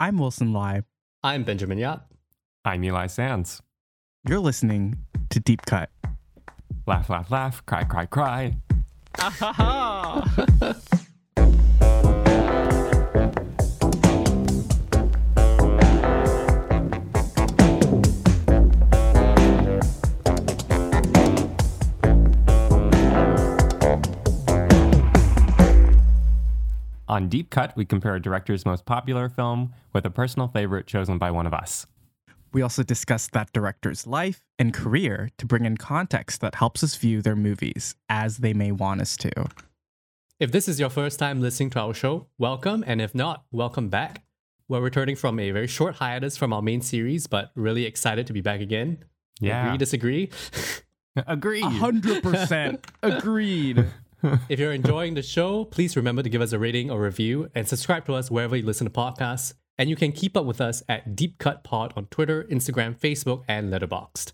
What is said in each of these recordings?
I'm Wilson Lai. I'm Benjamin Yap. I'm Eli Sands. You're listening to Deep Cut. Laugh, laugh, laugh, cry, cry, cry. Ah, On Deep Cut, we compare a director's most popular film with a personal favorite chosen by one of us. We also discuss that director's life and career to bring in context that helps us view their movies as they may want us to. If this is your first time listening to our show, welcome, and if not, welcome back. We're returning from a very short hiatus from our main series, but really excited to be back again. Yeah. Agree, disagree? Agreed. Hundred percent agreed. If you're enjoying the show, please remember to give us a rating or review and subscribe to us wherever you listen to podcasts. And you can keep up with us at Deep Cut Pod on Twitter, Instagram, Facebook, and Letterboxd.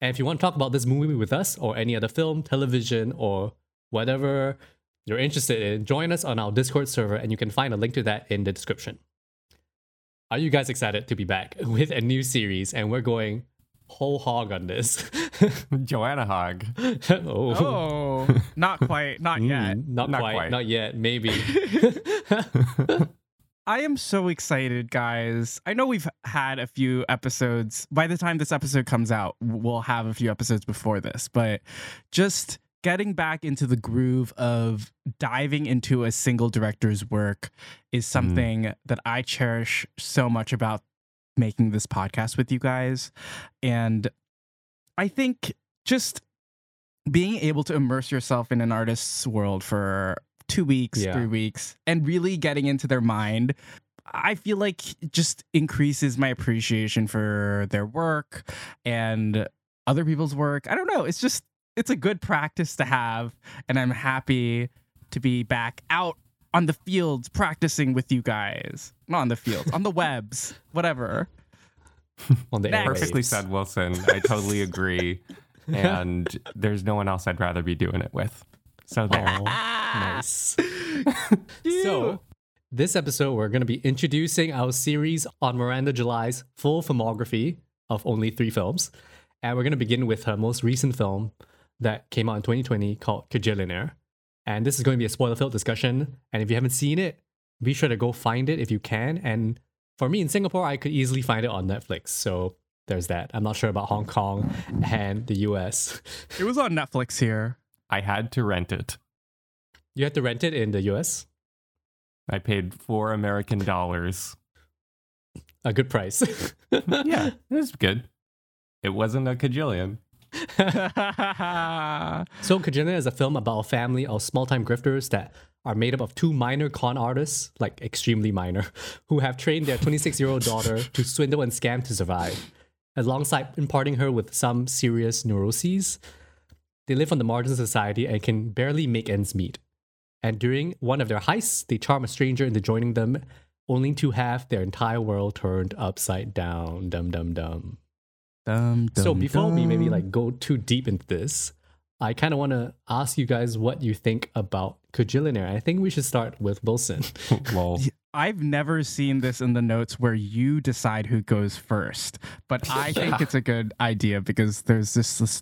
And if you want to talk about this movie with us or any other film, television, or whatever you're interested in, join us on our Discord server and you can find a link to that in the description. Are you guys excited to be back with a new series? And we're going whole hog on this. Joanna Hog. oh. Oh, not quite, not yet. Mm, not, Not quite, quite. not yet, maybe. I am so excited, guys. I know we've had a few episodes. By the time this episode comes out, we'll have a few episodes before this, but just getting back into the groove of diving into a single director's work is something that I cherish so much about making this podcast with you guys. And I think just being able to immerse yourself in an artist's world for two weeks, Yeah. three weeks, and really getting into their mind, I feel like just increases my appreciation for their work and other people's work. I don't know. It's just, it's a good practice to have. And I'm happy to be back out on the fields practicing with you guys. Not on the fields, on the webs, whatever. on the Next. Perfectly said, Wilson. I totally agree. and there's no one else I'd rather be doing it with. So there. Aw, nice. So, this episode, we're going to be introducing our series on Miranda July's full filmography of only three films. And we're going to begin with her most recent film that came out in 2020 called Kajillionaire. And this is going to be a spoiler filled discussion. And if you haven't seen it, be sure to go find it if you can. And for me in Singapore, I could easily find it on Netflix. So, there's that. I'm not sure about Hong Kong and the US. It was on Netflix here. I had to rent it. You had to rent it in the US? I paid four American dollars. A good price. Yeah, it was good. It wasn't a cajillion. So Kajina is a film about a family of small-time grifters that are made up of two minor con artists, like extremely minor, who have trained their 26-year-old daughter to swindle and scam to survive. Alongside imparting her with some serious neuroses, they live on the margins of society and can barely make ends meet. And during one of their heists, they charm a stranger into joining them, only to have their entire world turned upside down. Dum dum dum. Dum, So dum, before we maybe like go too deep into this, I kind of want to ask you guys what you think about Kajillionaire. I think we should start with Wilson. Lol. I've never seen this in the notes where you decide who goes first, but I think it's a good idea because there's this this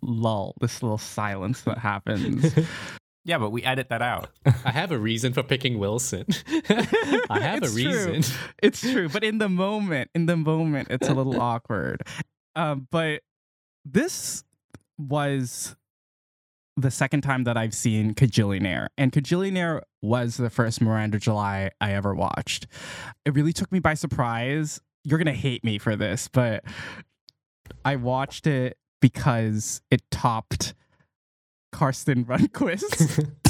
lull, this little silence that happens. Yeah, but we edit that out. I have a reason for picking Wilson. I have It's a reason. True. It's true, but in the moment, in the moment, it's a little awkward. Um, but this was the second time that I've seen Kajillionaire, and Kajillionaire was the first Miranda July I ever watched. It really took me by surprise. You're gonna hate me for this, but I watched it because it topped Karsten Runquist's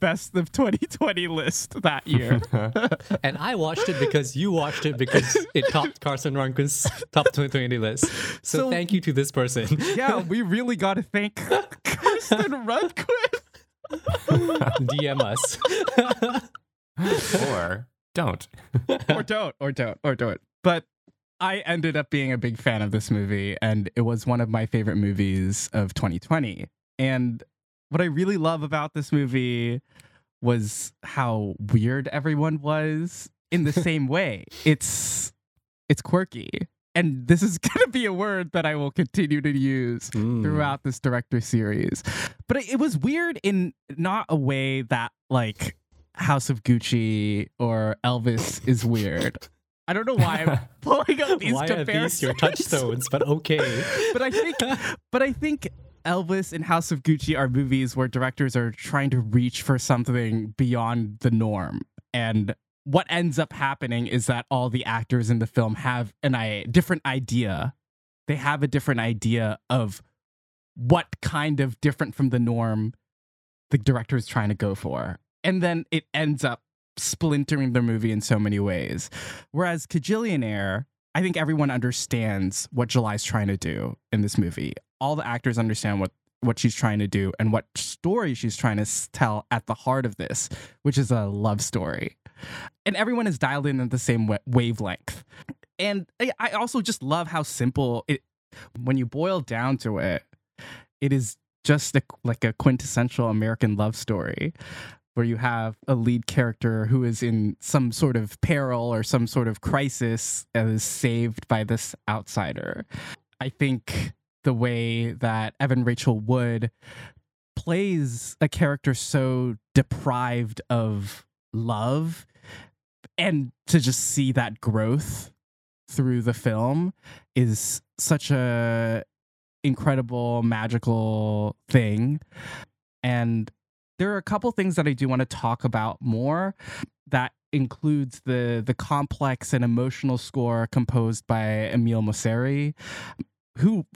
best of 2020 list that year. And I watched it because you watched it because it topped Karsten Runquist's top 2020 list. So, So- thank you to this person. yeah, we really got to thank Karsten Runquist. DM us. or don't. or don't, or don't, or don't. But I ended up being a big fan of this movie, and it was one of my favorite movies of 2020. And what I really love about this movie was how weird everyone was in the same way. It's it's quirky. And this is going to be a word that I will continue to use Mm. throughout this director series. But it, it was weird in not a way that like House of Gucci or Elvis is weird. I don't know why I'm pulling up these Why are these your touchstones? But okay. but I think but I think Elvis and House of Gucci are movies where directors are trying to reach for something beyond the norm. And what ends up happening is that all the actors in the film have an I different idea. They have a different idea of what kind of different from the norm the director is trying to go for. And then it ends up splintering the movie in so many ways. Whereas Kajillionaire, I think everyone understands what July's trying to do in this movie. All the actors understand what what she's trying to do and what story she's trying to tell at the heart of this, which is a love story. And everyone is dialed in at the same wavelength. And I, also just love how simple it when you boil down to it, it is just a, like a quintessential American love story where you have a lead character who is in some sort of peril or some sort of crisis and is saved by this outsider. I think the way that Evan Rachel Wood plays a character so deprived of love and to just see that growth through the film is such a incredible magical thing and there are a couple things that I do want to talk about more that includes the the complex and emotional score composed by Emile Mosseri who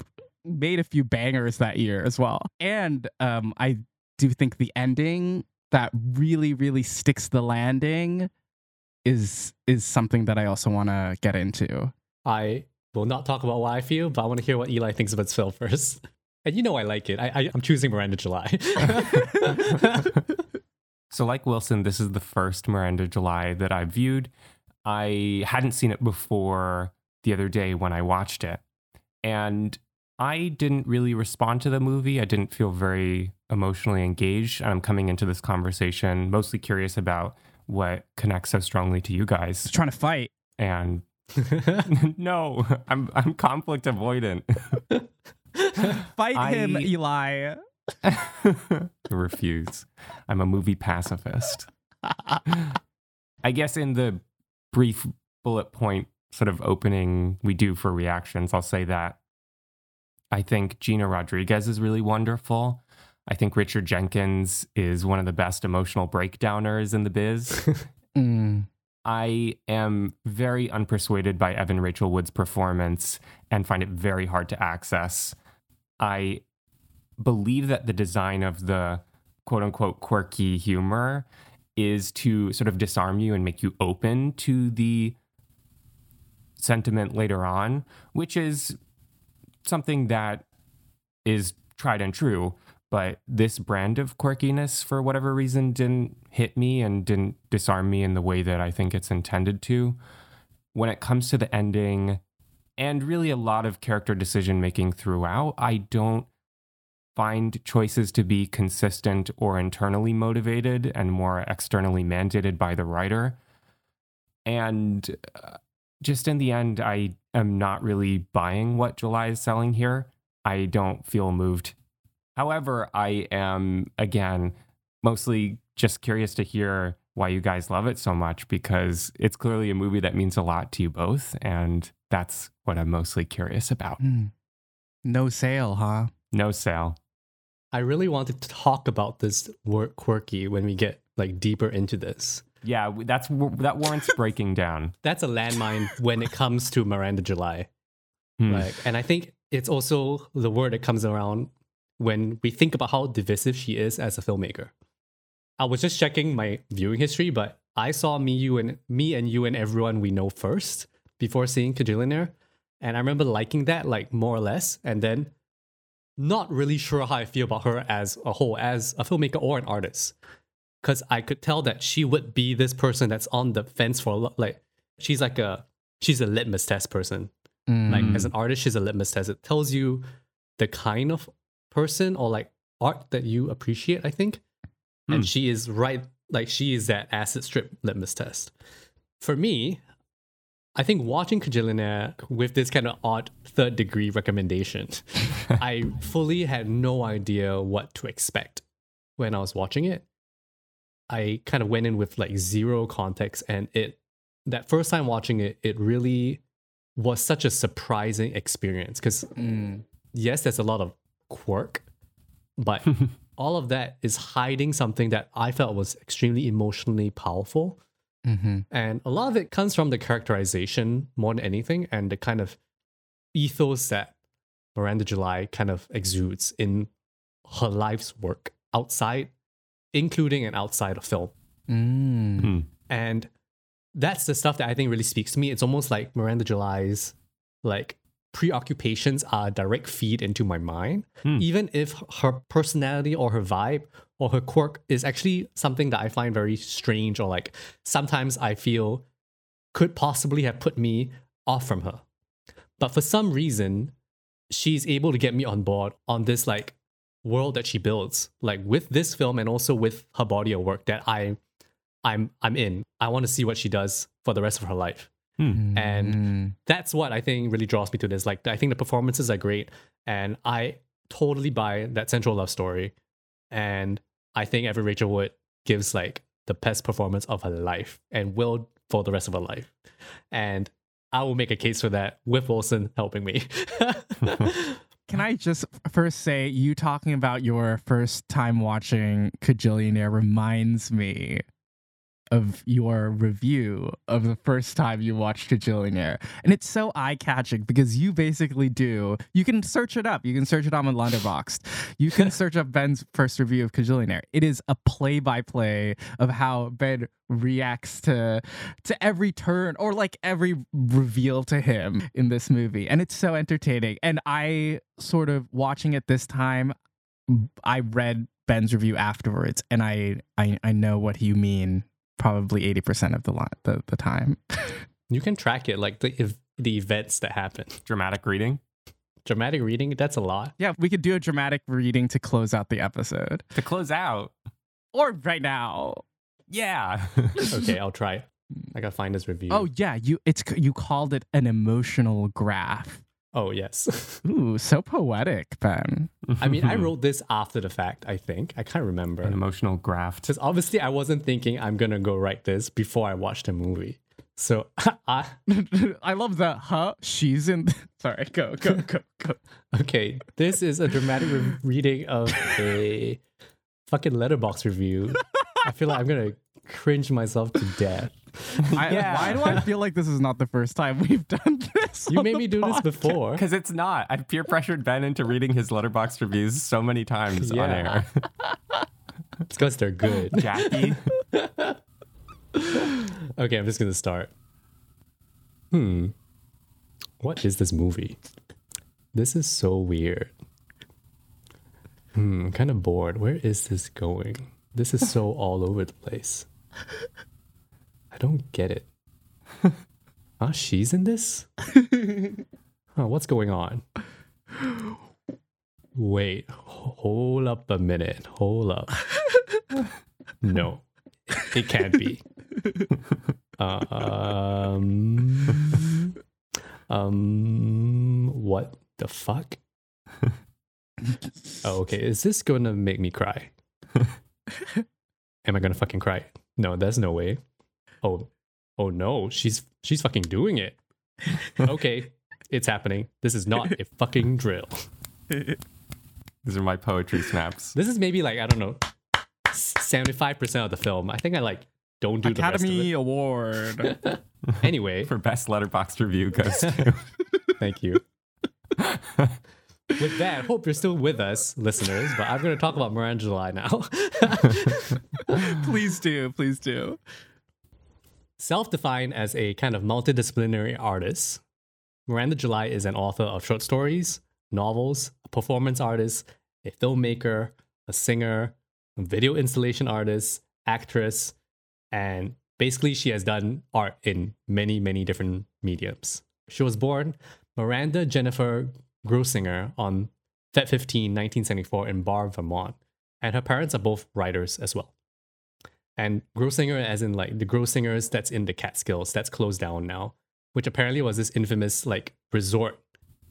made a few bangers that year as well and um I do think the ending that really really sticks the landing is is something that I also want to get into I will not talk about why I feel, but I want to hear what Eli thinks about film first. And you know I like it. I, I I'm choosing Miranda July. So, like Wilson, this is the first Miranda July that I viewed. I hadn't seen it before the other day when I watched it. And I didn't really respond to the movie. I didn't feel very emotionally engaged. And I'm coming into this conversation mostly curious about what connects so strongly to you guys. trying to fight And no, I'm I'm conflict avoidant. fight him I- Eli refuse. I'm a movie pacifist. I guess in the brief bullet point sort of opening we do for reactions, I'll say that I think Gina Rodriguez is really wonderful. I think Richard Jenkins is one of the best emotional breakdowners in the biz. Mm. I am very unpersuaded by Evan Rachel Wood's performance and find it very hard to access. I believe that the design of the quote unquote quirky humor is to sort of disarm you and make you open to the sentiment later on, which is something that is tried and true. But this brand of quirkiness, for whatever reason, didn't hit me and didn't disarm me in the way that I think it's intended to. When it comes to the ending and really a lot of character decision making throughout, I don't find choices to be consistent or internally motivated and more externally mandated by the writer. And uh, just in the end, I am not really buying what July is selling here. I don't feel moved. However, I am, again, mostly just curious to hear why you guys love it so much because it's clearly a movie that means a lot to you both. And that's what I'm mostly curious about. Mm. No sale, huh? No sale. I really wanted to talk about this word quirky when we get like deeper into this. Yeah, that's that warrants breaking down. That's a landmine when it comes to Miranda July. Hmm. Like, and I think it's also the word that comes around when we think about how divisive she is as a filmmaker. I was just checking my viewing history, but I saw me, you, and me and you and everyone we know first before seeing Kajillionaire, and I remember liking that like more or less, and then not really sure how I feel about her as a whole, as a filmmaker or an artist, because I could tell that she would be this person that's on the fence for a lot. Like she's like a she's a litmus test person. Like Mm. as an artist she's a litmus test. It tells you the kind of person or like art that you appreciate i think Hmm. and she is right like she is that acid strip litmus test for me, I think watching Kajillionaire with this kind of odd third degree recommendation, I fully had no idea what to expect when I was watching it. I kind of went in with like zero context, and it that first time watching it, it really was such a surprising experience because Mm. yes, there's a lot of quirk, but all of that is hiding something that I felt was extremely emotionally powerful. Mm-hmm. And a lot of it comes from the characterization more than anything and the kind of ethos that Miranda July kind of exudes in her life's work outside, including and outside of film. Mm. Hmm. And that's the stuff that I think really speaks to me. It's almost like Miranda July's like preoccupations are a direct feed into my mind. Hmm. Even if her personality or her vibe or her quirk is actually something that I find very strange or like sometimes I feel could possibly have put me off from her. But for some reason, she's able to get me on board on this like world that she builds, like with this film and also with her body of work that I I'm I'm in. I want to see what she does for the rest of her life. Hmm. And Mm. That's what I think really draws me to this. Like I think the performances are great and I totally buy that central love story. And I think Evan Rachel Wood gives like the best performance of her life and will for the rest of her life. And I will make a case for that with Wilson helping me. Can I just first say, you talking about your first time watching Kajillionaire reminds me of your review of the first time you watched Kajillionaire. And it's so eye catching because you basically do, you can search it up. You can search it on Letterboxd. You can search up Ben's first review of Kajillionaire. It is a play by play of how Ben reacts to to every turn or like every reveal to him in this movie and it's so entertaining and i sort of watching it this time i read ben's review afterwards and i i, I know what you mean probably 80% of the lot the, the time you can track it like the ev- the events that happen. Dramatic reading Dramatic reading, that's a lot. yeah we could do a dramatic reading to close out the episode to close out. or right now Yeah. Okay, I'll try. Hmm. I gotta find this review. oh yeah you it's you called it an emotional graph oh yes. ooh so poetic ben I mean, I wrote this after the fact, I think. I can't remember. an emotional graft. Because obviously, I wasn't thinking I'm gonna go write this before I watched the movie. So I I love that. huh she's in sorry go go go go okay, this is a dramatic re- reading of a fucking Letterboxd review. I feel like I'm gonna cringe myself to death. I, Yeah. Why do I feel like this is not the first time we've done this? You made me do this before. Because it's not. I peer pressured Ben into reading his Letterboxd reviews so many times on air. It's because they're good. Jackie. Okay, I'm just gonna start. Hmm. What is this movie? This is so weird. Hmm, I'm kind of bored. Where is this going? This is so all over the place. I don't get it. Ah, she's in this? Huh, what's going on? Wait, hold up a minute. Hold up. No, it can't be. Um, um, what the fuck? Oh, okay. Is this gonna make me cry? Am I gonna fucking cry? No, there's no way. Oh, oh no, she's she's fucking doing it. Okay, it's happening. This is not a fucking drill. These are my poetry snaps. This is maybe like I don't know, seventy-five percent of the film. I think I like don't do the rest Academy Award. of it. Anyway, For best Letterboxd review goes to. Thank you. With that, hope you're still with us, listeners. But I'm going to talk about Miranda July now. please do, please do. Self defined as a kind of multidisciplinary artist, Miranda July is an author of short stories, novels, a performance artist, a filmmaker, a singer, a video installation artist, actress, and basically she has done art in many, many different mediums. She was born Miranda Jennifer Grossinger on Feb 15, 1974 in Barre, Vermont, and her parents are both writers as well. And Grossinger, as in like the Grossingers that's in the Catskills, that's closed down now, which apparently was this infamous like resort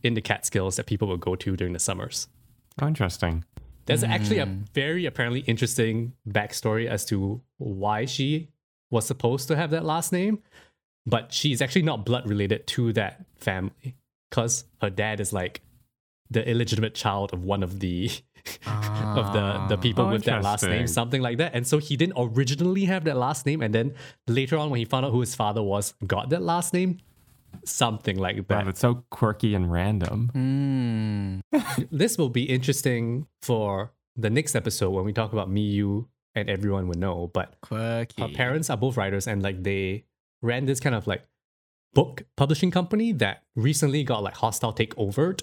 in the Catskills that people would go to during the summers. Oh, interesting. There's hmm. actually a very apparently interesting backstory as to why she was supposed to have that last name, but she's actually not blood related to that family because her dad is like the illegitimate child of one of the of the the people Oh, with that last name, something like that. And so he didn't originally have that last name, and then later on, when he found out who his father was, got that last name, something like Wow, that. that's so quirky and random. Mm. this will be interesting for the next episode when we talk about me, you, and everyone would know. But Quirky. her parents are both writers, and like they ran this kind of like book publishing company that recently got like hostile takeover.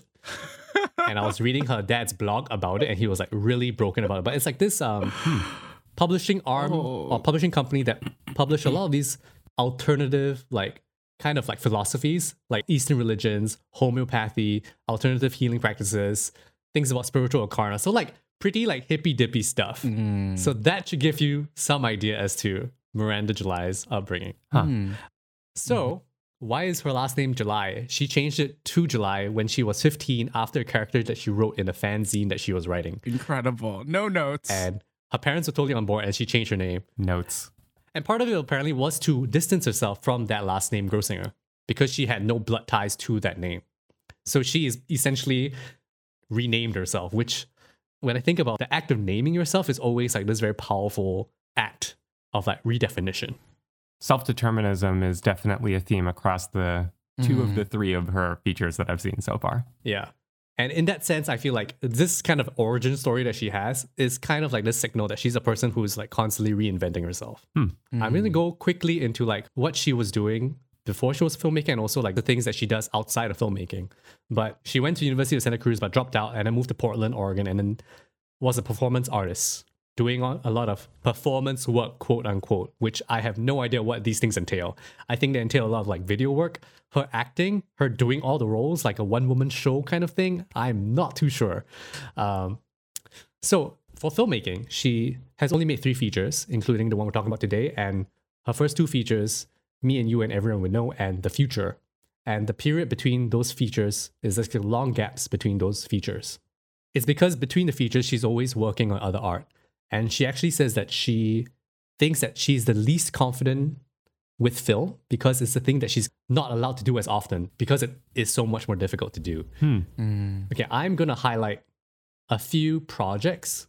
and I was reading her dad's blog about it, and he was like really broken about it. But it's like this um publishing arm Oh. or publishing company that publish a lot of these alternative like kind of like philosophies like eastern religions homeopathy alternative healing practices things about spiritual arcana so like pretty like hippy dippy stuff Mm. so that should give you some idea as to miranda july's upbringing Huh. Mm. so why is her last name july she changed it to july when she was 15 after a character that she wrote in a fanzine that she was writing Incredible. No notes. and her parents were totally on board and she changed her name Notes. and part of it apparently was to distance herself from that last name, Grossinger, because she had no blood ties to that name. So she is essentially renamed herself, which, when I think about the act of naming yourself, is always like this very powerful act of like redefinition. Self determinism is definitely a theme across the 2 of Mhm. the three of her features that I've seen so far. Yeah. And in that sense, I feel like this kind of origin story that she has is kind of like this signal that she's a person who's like constantly reinventing herself. I'm going to go quickly into like what she was doing before she was filmmaking and also like the things that she does outside of filmmaking. But she went to University of Santa Cruz but dropped out and then moved to Portland, Oregon and then was a performance artist doing a lot of performance work, quote unquote, which I have no idea what these things entail. I think they entail a lot of like video work, her acting, her doing all the roles, like a one woman show kind of thing. I'm not too sure. Um, so for filmmaking, she has only made three features, including the one we're talking about today, and her first two features, Me and You and Everyone Would Know, and The Future. And the period between those features is like long gaps between those features. It's because between the features, she's always working on other art. And she actually says that she thinks that she's the least confident with Phil because it's the thing that she's not allowed to do as often because it is so much more difficult to do. Hmm. Mm. Okay, I'm going to highlight a few projects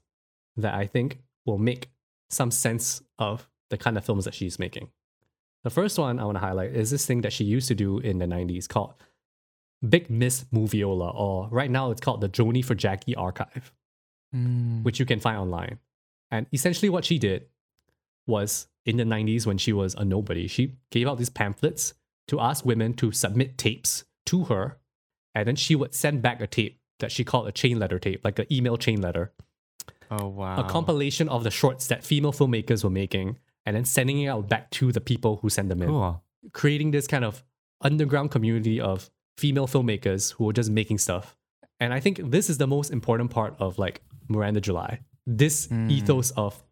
that I think will make some sense of the kind of films that she's making. The first one I want to highlight is this thing that she used to do in the 90s called Big Miss Moviola, or right now it's called the Joanie for Jackie Archive, Mm. which you can find online. And essentially, what she did was in the 90s when she was a nobody, she gave out these pamphlets to ask women to submit tapes to her, and then she would send back a tape that she called a chain letter tape, like an email chain letter, Oh wow. a compilation of the shorts that female filmmakers were making, and then sending it out back to the people who sent them in, Cool. creating this kind of underground community of female filmmakers who were just making stuff. And I think this is the most important part of like Miranda July. This Mm. ethos of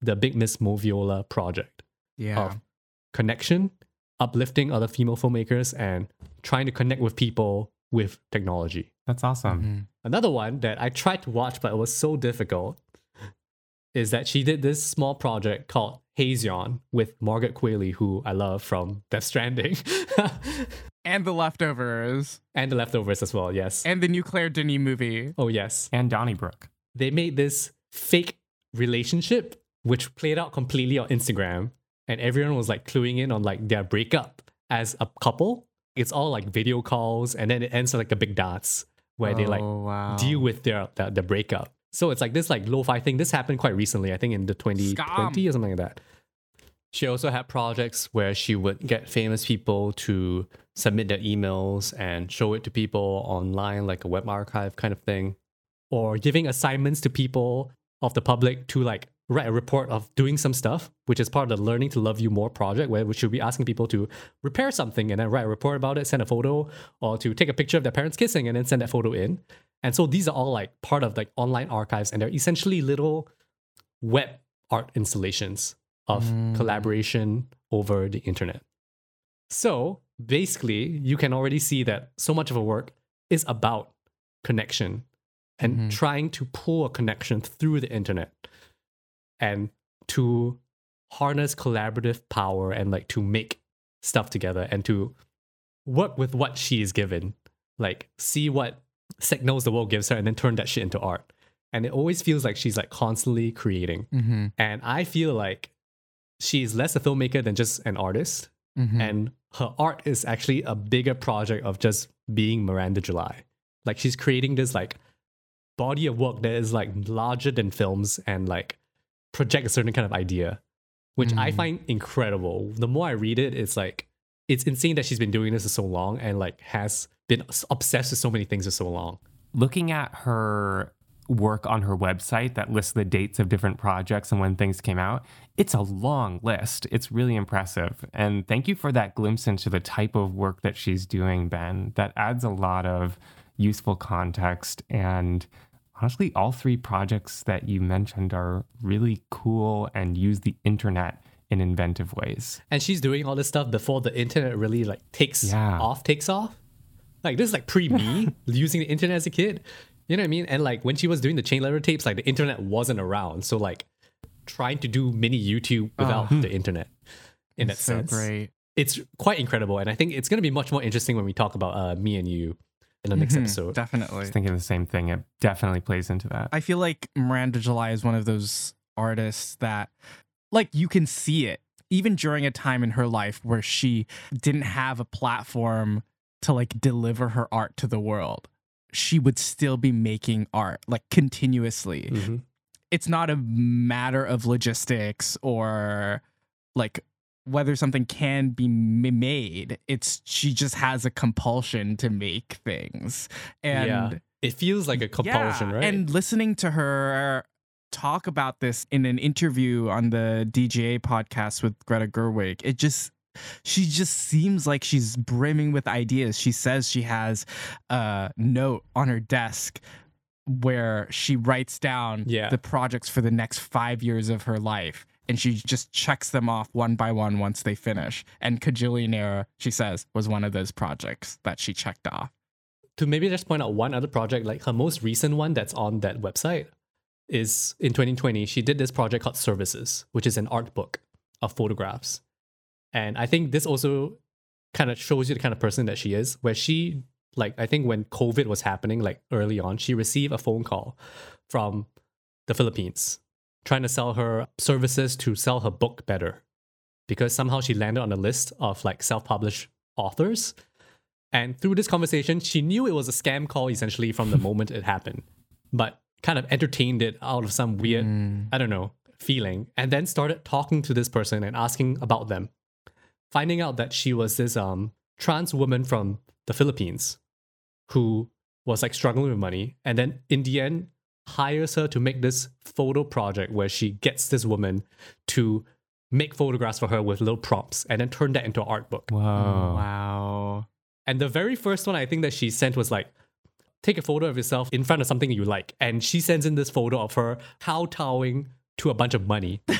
the Big Miss Moviola project yeah. of connection, uplifting other female filmmakers, and trying to connect with people with technology. That's awesome. Mhm. Another one that I tried to watch, but it was so difficult, is that she did this small project called Hazion with Margaret Qualley, who I love from Death Stranding, And the leftovers. and The Leftovers as well. Yes. And the new Claire Denis movie. oh, yes. And Donnybrook. They made this fake relationship, which played out completely on Instagram, and everyone was like cluing in on like their breakup as a couple. It's all like video calls, and then it ends with like a big dance where they like Oh, wow. deal with their, their the breakup. So it's like this like lo-fi thing. This happened quite recently, I think in the 2020 or something like that. She also had projects where she would get famous people to submit their emails and show it to people online, like a web archive kind of thing, or giving assignments to people of the public to like write a report of doing some stuff, which is part of the Learning to Love You More project, where we should be asking people to repair something and then write a report about it, send a photo, or to take a picture of their parents kissing and then send that photo in. And so these are all like part of like online archives, and they're essentially little web art installations of Mm. collaboration over the internet. So basically, you can already see that so much of her work is about connection and Mhm. trying to pull a connection through the internet and to harness collaborative power and like to make stuff together and to work with what she is given. Like see what signals the world gives her and then turn that shit into art. And it always feels like she's like constantly creating. Mm-hmm. And I feel like she's less a filmmaker than just an artist. Mm-hmm. And her art is actually a bigger project of just being Miranda July. Like she's creating this like body of work that is like larger than films and like project a certain kind of idea, which I Mhm. find incredible. The more I read it, it's like it's insane that she's been doing this for so long and like has been obsessed with so many things for so long. looking at her work on her website that lists the dates of different projects and when things came out, it's a long list. It's really impressive. And thank you for that glimpse into the type of work that she's doing, Ben. That adds a lot of useful context. And honestly, all three projects that you mentioned are really cool and use the internet in inventive ways. And she's doing all this stuff before the internet really like takes Yeah. off, takes off. Like this is like pre me using the internet as a kid. You know what I mean? And like when she was doing the chain letter tapes, like the internet wasn't around. So like trying to do mini YouTube without the internet in that so sense. great. It's quite incredible. And I think it's gonna be much more interesting when we talk about uh, me and you in the next Mhm, episode. I Definitely. was thinking the same thing. It definitely plays into that. I feel like Miranda July is one of those artists that, like, you can see it even during a time in her life where she didn't have a platform to like deliver her art to the world. She would still be making art like continuously. Mhm. It's not a matter of logistics or like whether something can be made. It's she just has a compulsion to make things. And yeah. It feels like a compulsion, yeah, right? And listening to her talk about this in an interview on the DGA podcast with Greta Gerwig, it just she just seems like she's brimming with ideas. She says she has a note on her desk where she writes down Yeah. the projects for the next five years of her life. And she just checks them off one by one once they finish. And Kajillionaire, she says, was one of those projects that she checked off. to maybe just point out one other project, like her most recent one that's on that website is in 2020. She did this project called Services, which is an art book of photographs. And I think this also kind of shows you the kind of person that she is, where she, like, I think when COVID was happening, like early on, she received a phone call from the Philippines trying to sell her services to sell her book better. Because somehow she landed on a list of like self published authors. And through this conversation, she knew it was a scam call essentially from the moment it happened, but kind of entertained it out of some weird, I don't know, feeling, and then started talking to this person and asking about them, finding out that she was this um, trans woman from the Philippines who was like struggling with money, and then in the end hires her to make this photo project where she gets this woman to make photographs for her with little prompts and then turn that into an art book. Wow. Mm, wow. And the very first one I think that she sent was like, take a photo of yourself in front of something you like. And she sends in this photo of her kowtowing to a bunch of money.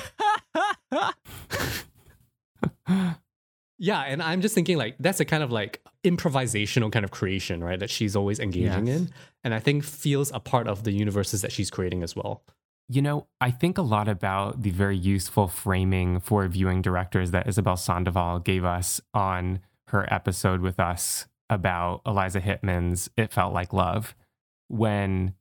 yeah, and I'm just thinking like that's a kind of like improvisational kind of creation, right? That she's always engaging Yes. in. And I think feels a part of the universes that she's creating as well. You know, I think a lot about the very useful framing for viewing directors that Isabel Sandoval gave us on her episode with us about Eliza Hittman's It Felt Like Love. When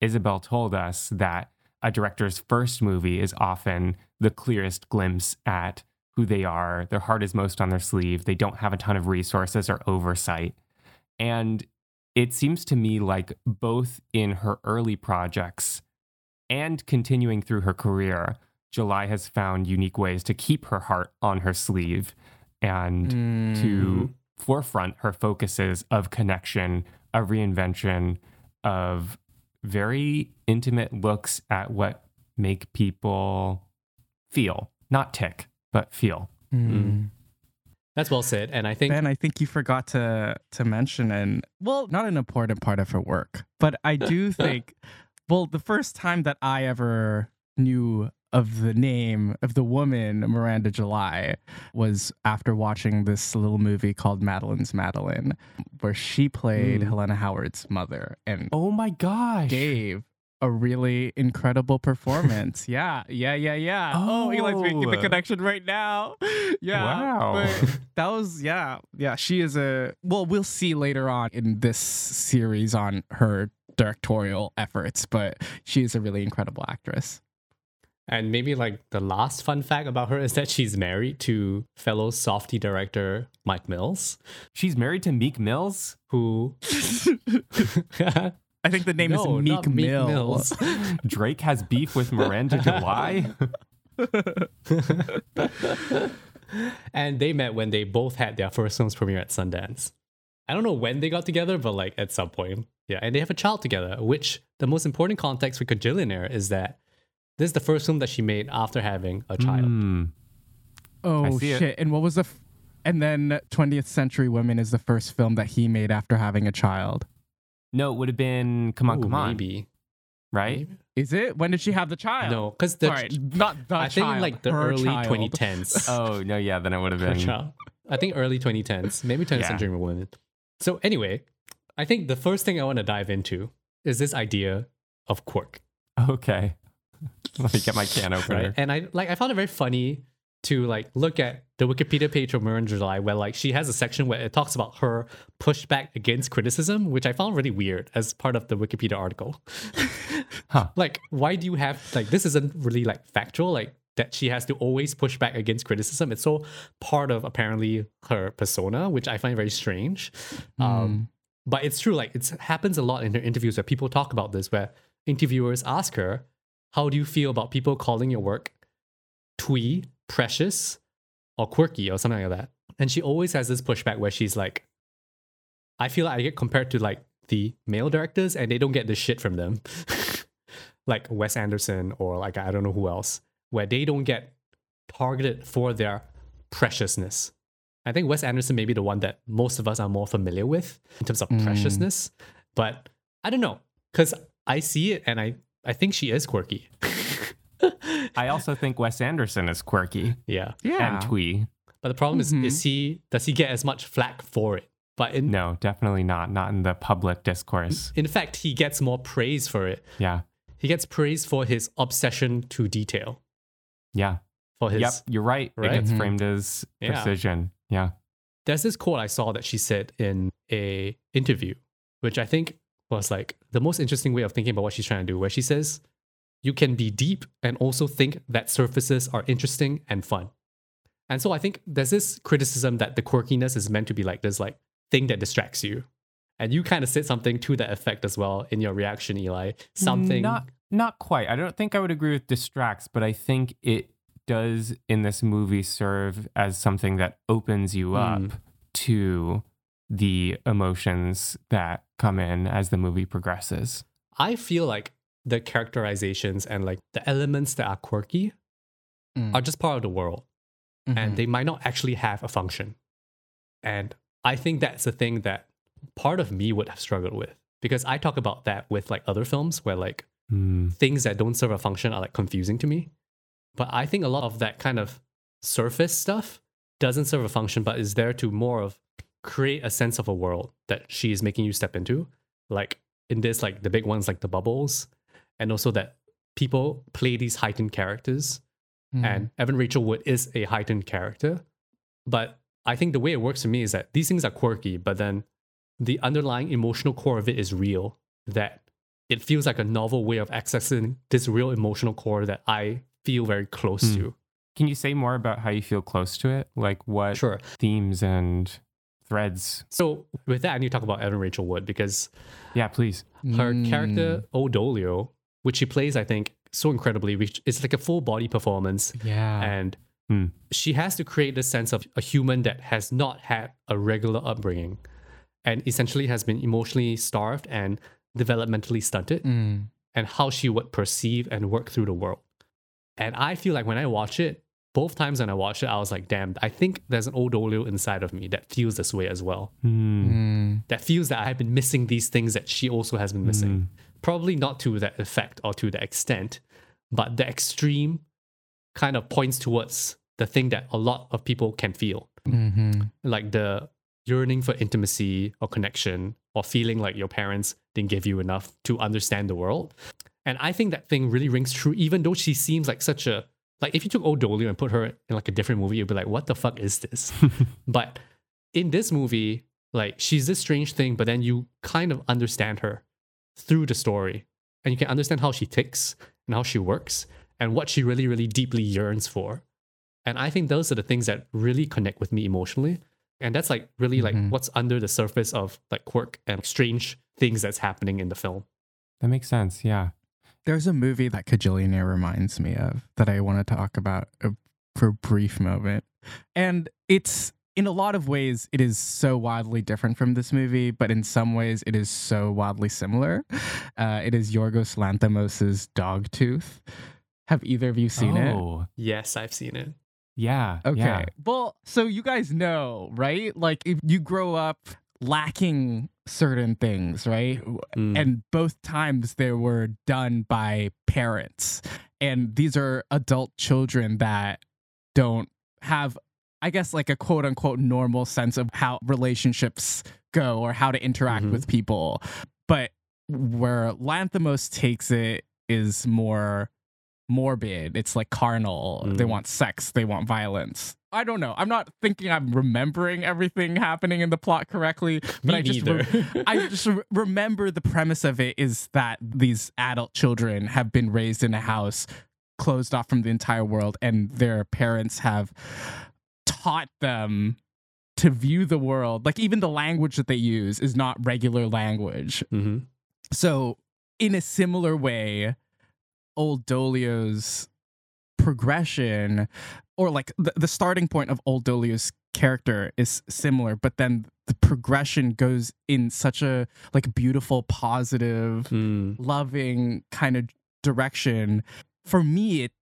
Isabel told us that a director's first movie is often the clearest glimpse at who they are, their heart is most on their sleeve, they don't have a ton of resources or oversight. And it seems to me like both in her early projects and continuing through her career, July has found unique ways to keep her heart on her sleeve and Mm. to forefront her focuses of connection, of reinvention, of very intimate looks at what make people feel, not tick, but feel. Mm. That's well said. And I think Ben, I think you forgot to to mention and well, not an important part of her work, but I do think well, the first time that I ever knew of the name of the woman Miranda July was after watching this little movie called Madeline's Madeline, where she played Mm. Helena Howard's mother and Oh my gosh. gave a really incredible performance. yeah, yeah, yeah, yeah. Oh, Eli's making the Oh. connection right now. Yeah. Wow. but that was yeah, yeah. She is a well, we'll see later on in this series on her directorial efforts, but she is a really incredible actress. And maybe like the last fun fact about her is that she's married to fellow softy director Mike Mills, She's married to Meek Mills. who I think the name No, is Meek, Meek Mills. Drake has beef with Miranda July. and they met when they both had their first films premiere at Sundance. I don't know when they got together, but like at some point. Yeah, and they have a child together, which the most important context for Kajillionaire is that this is the first film that she made after having a child. Hmm. Oh see it. shit! And what was the? F- and then 20th Century Women is the first film that he made after having a child. No, it would have been Come On, Ooh, Come On, maybe. right? Maybe. Is it? When did she have the child? No, because the All right, not the I think like the her early child. 2010s. Oh no, yeah, then it would have been. I think early 2010s, maybe 20th Yeah. century women. So anyway, I think the first thing I want to dive into is this idea of quirk, Okay. Let me get my can opener. right? And I like I found it very funny to like look at the Wikipedia page of Miranda July where like she has a section where it talks about her pushback against criticism, which I found really weird as part of the Wikipedia article. Huh. Like, why do you have like this isn't really like factual, like that she has to always push back against criticism. It's so part of apparently her persona, which I find very strange. Um, but it's true, like it happens a lot in her interviews where people talk about this, where interviewers ask her, How do you feel about people calling your work twee, precious, or quirky, or something like that? And she always has this pushback where she's like, I feel like I get compared to like the male directors and they don't get the shit from them. like Wes Anderson or like I don't know who else, where they don't get targeted for their preciousness. I think Wes Anderson may be the one that most of us are more familiar with in terms of Mm. preciousness. But I don't know. Because I see it and I, I think she is quirky. I also think Wes Anderson is quirky yeah. yeah. and twee. But the problem Mhm. is is he does he get as much flack for it? But in No, definitely not. Not in the public discourse. in fact, he gets more praise for it. Yeah. He gets praise for his obsession to detail. Yeah. For his yep. You're right. Right? It gets Mhm. framed as Yeah. precision. Yeah. there's this quote I saw that she said in a interview, which I think was like the most interesting way of thinking about what she's trying to do, where she says, You can be deep and also think that surfaces are interesting and fun. And so I think there's this criticism that the quirkiness is meant to be like this like thing that distracts you. And you kind of said something to that effect as well in your reaction, Eli. Something Not not quite. I don't think I would agree with distracts, but I think it does in this movie serve as something that opens you up Mm. to the emotions that come in as the movie progresses. I feel like the characterizations and like the elements that are quirky Mm. are just part of the world. Mhm. and they might not actually have a function. And I think that's the thing that part of me would have struggled with because I talk about that with like other films where like Hmm. things that don't serve a function are like confusing to me. But I think a lot of that kind of surface stuff doesn't serve a function, but is there to more of create a sense of a world that she is making you step into. Like in this, like the big ones like the bubbles, and also that people play these heightened characters Mm. and Evan Rachel Wood is a heightened character. But I think the way it works for me is that these things are quirky, but then the underlying emotional core of it is real. That it feels like a novel way of accessing this real emotional core that I feel very close Hmm. to. Can you say more about how you feel close to it? Like what Sure. themes and threads? So with that, I need to talk about Evan Rachel Wood because Yeah, please. her Mm. character Old Dolio, which she plays, I think, so incredibly, which it's like a full body performance. Yeah. and Hmm. she has to create this sense of a human that has not had a regular upbringing and essentially has been emotionally starved and developmentally stunted Mm. and how she would perceive and work through the world and i feel like when i watch it both times when i watched it i was like damn i think there's an Old Dolio inside of me that feels this way as well. Mm. that feels that i've been missing these things that she also has been missing Mm. probably not to that effect or to the extent, but the extreme kind of points towards the thing that a lot of people can feel Mm-hmm. like the yearning for intimacy or connection or feeling like your parents didn't give you enough to understand the world. And I think that thing really rings true, even though she seems like such a like if you took old Dolio and put her in like a different movie, you'd be like, what the fuck is this? but in this movie, like she's this strange thing, but then you kind of understand her through the story. And you can understand how she ticks and how she works and what she really, really deeply yearns for. And I think those are the things that really connect with me emotionally. And that's like really like Mhm. what's under the surface of like quirk and strange things that's happening in the film. That makes sense. Yeah. There's a movie that Kajillionaire reminds me of that I want to talk about uh, for a brief moment. And it's in a lot of ways, it is so wildly different from this movie, but in some ways, it is so wildly similar. Uh, it is Yorgos Lanthimos' Dogtooth. Have either of you seen it? oh, Yes, I've seen it. yeah. Okay. Yeah. Well, so you guys know, right? Like if you grow up lacking certain things, right? Mm. And both times they were done by parents. And these are adult children that don't have I guess like a quote unquote normal sense of how relationships go or how to interact Mhm. with people. But where Lanthimos takes it is more morbid. It's like carnal. They Mm. want sex, they want violence. I don't know. I'm not thinking I'm remembering everything happening in the plot correctly, but Me I just re- I just re- remember the premise of it is that these adult children have been raised in a house closed off from the entire world and their parents have taught them to view the world. Like even the language that they use is not regular language. Hmm so, in a similar way, Old Dolio's progression, or like the, the starting point of Old Dolio's character is similar, but then the progression goes in such a like beautiful, positive, Mm. loving kind of direction. For me, it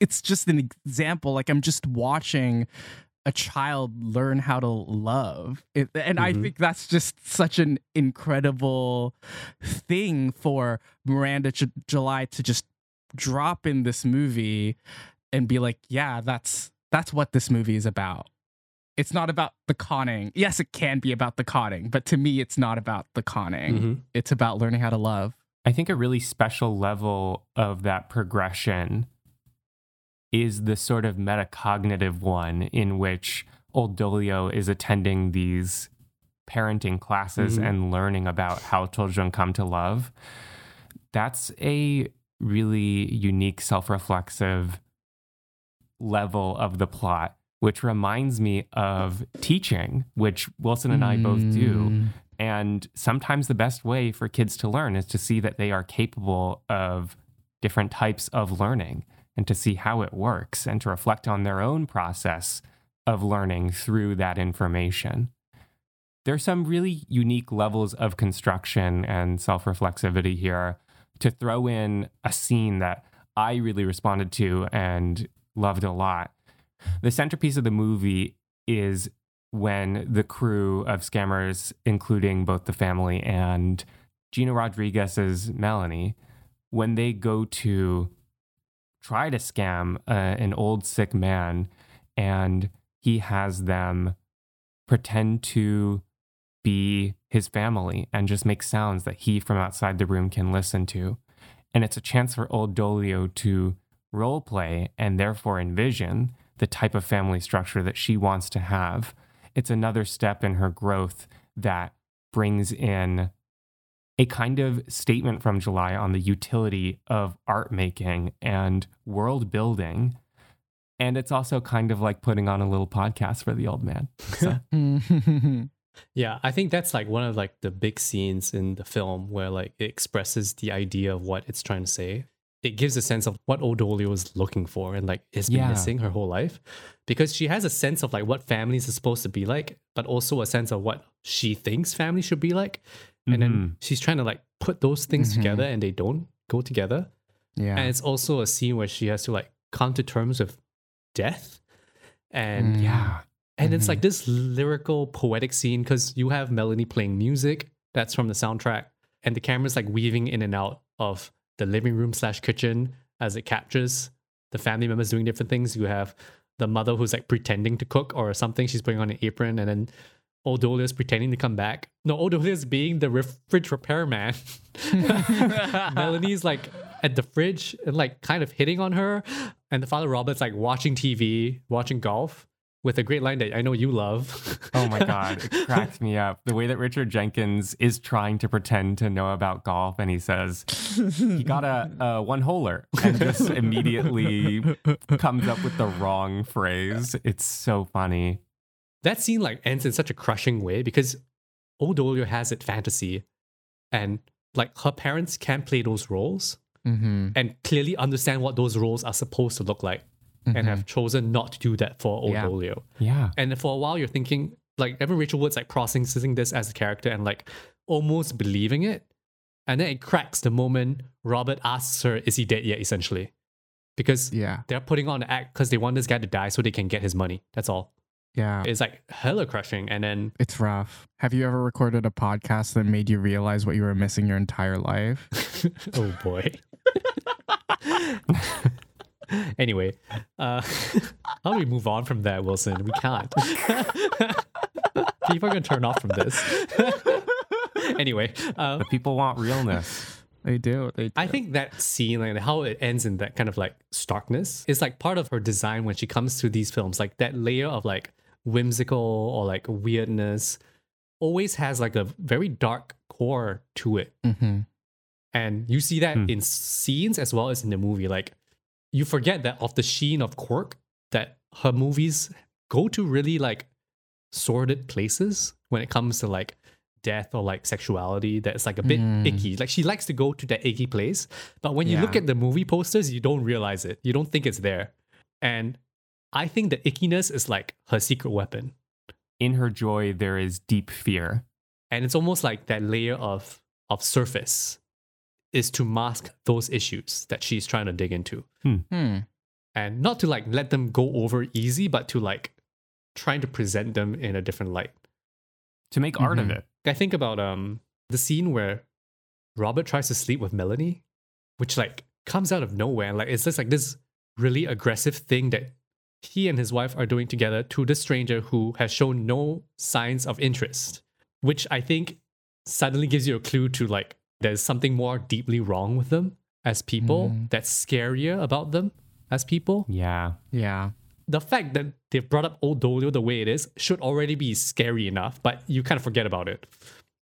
it's just an example. Like I'm just watching a child learn how to love, it, and I Mhm. think that's just such an incredible thing for Miranda J- July to just drop in this movie and be like, yeah, that's that's what this movie is about. It's not about the conning. Yes, it can be about the conning, but to me, it's not about the conning. Mhm. It's about learning how to love. I think a really special level of that progression is the sort of metacognitive one in which old Dolio is attending these parenting classes Mhm. and learning about how children come to love. That's a really unique self reflexive level of the plot, which reminds me of teaching, which Wilson and I both do. Mm. And sometimes the best way for kids to learn is to see that they are capable of different types of learning and to see how it works and to reflect on their own process of learning through that information. There's some really unique levels of construction and self reflexivity here to throw in a scene that I really responded to and loved a lot. The centerpiece of the movie is when the crew of scammers, including both the family and Gina Rodriguez's Melanie, when they go to try to scam uh, an old sick man and he has them pretend to be his family and just make sounds that he from outside the room can listen to. And it's a chance for old Dolio to role play and therefore envision the type of family structure that she wants to have. It's another step in her growth that brings in a kind of statement from July on the utility of art making and world building. And it's also kind of like putting on a little podcast for the old man. So, mm-hmm. Yeah, I think that's like one of like the big scenes in the film where like it expresses the idea of what it's trying to say. It gives a sense of what Old Dolio is looking for and like has been Yeah. missing her whole life. Because she has a sense of like what families are supposed to be like, but also a sense of what she thinks family should be like. And then Mhm. she's trying to like put those things Mhm. together and they don't go together. yeah. And it's also a scene where she has to like come to terms with death. And Mm. yeah. And it's Mhm. like this lyrical, poetic scene because you have Melanie playing music that's from the soundtrack, and the camera's like weaving in and out of the living room slash kitchen as it captures the family members doing different things. You have the mother who's like pretending to cook or something. She's putting on an apron, and then Old pretending to come back. No, Old being the ref- fridge repairman. Melanie's like at the fridge and like kind of hitting on her, and the father Robert's like watching TV, watching golf with a great line that I know you love. Oh my god, it cracks me up. The way that Richard Jenkins is trying to pretend to know about golf, and he says he got a, a one holer, and just immediately comes up with the wrong phrase. It's so funny. that scene like ends in such a crushing way because Old Dolio has it fantasy, and like her parents can't play those roles Mm-hmm. and clearly understand what those roles are supposed to look like, and have mm-hmm. chosen not to do that for Old Yeah. Yeah. And for a while, you're thinking like Evan Rachel Wood's like processing this as a character and like almost believing it, and then it cracks the moment Robert asks her, "Is he dead yet?" Essentially, because Yeah. they're putting on an act because they want this guy to die so they can get his money. That's all. Yeah. It's like hella crushing, and then It's rough. Have you ever recorded a podcast that made you realize what you were missing your entire life? oh boy. anyway, uh, how do we move on from that, Wilson? We can't. People are gonna turn off from this. anyway, uh, The people want realness. They do. They do. I think that scene, like how it ends in that kind of like starkness, is like part of her design when she comes to these films. Like that layer of like whimsical or like weirdness always has like a very dark core to it. Mm-hmm. And you see that Hmm. in scenes as well as in the movie. Like you forget that of the sheen of Quirk, that her movies go to really like sordid places when it comes to like death or like sexuality that's like a bit Mm. icky. Like she likes to go to that icky place. But when you look at the movie posters, you don't realize it. You don't think it's there. And I think the ickiness is like her secret weapon. In her joy, there is deep fear. and it's almost like that layer of of surface is to mask those issues that she's trying to dig into Hmm. and not to like let them go over easy but to like trying to present them in a different light To make art of Mhm. it. i think about um the scene where robert tries to sleep with melanie which like comes out of nowhere and like it's just like this really aggressive thing that he and his wife are doing together to this stranger who has shown no signs of interest which i think suddenly gives you a clue to like there's something more deeply wrong with them as people Mhm. that's scarier about them as people Yeah. Yeah. the fact that they've brought up old Dolio the way it is should already be scary enough, but you kind of forget about it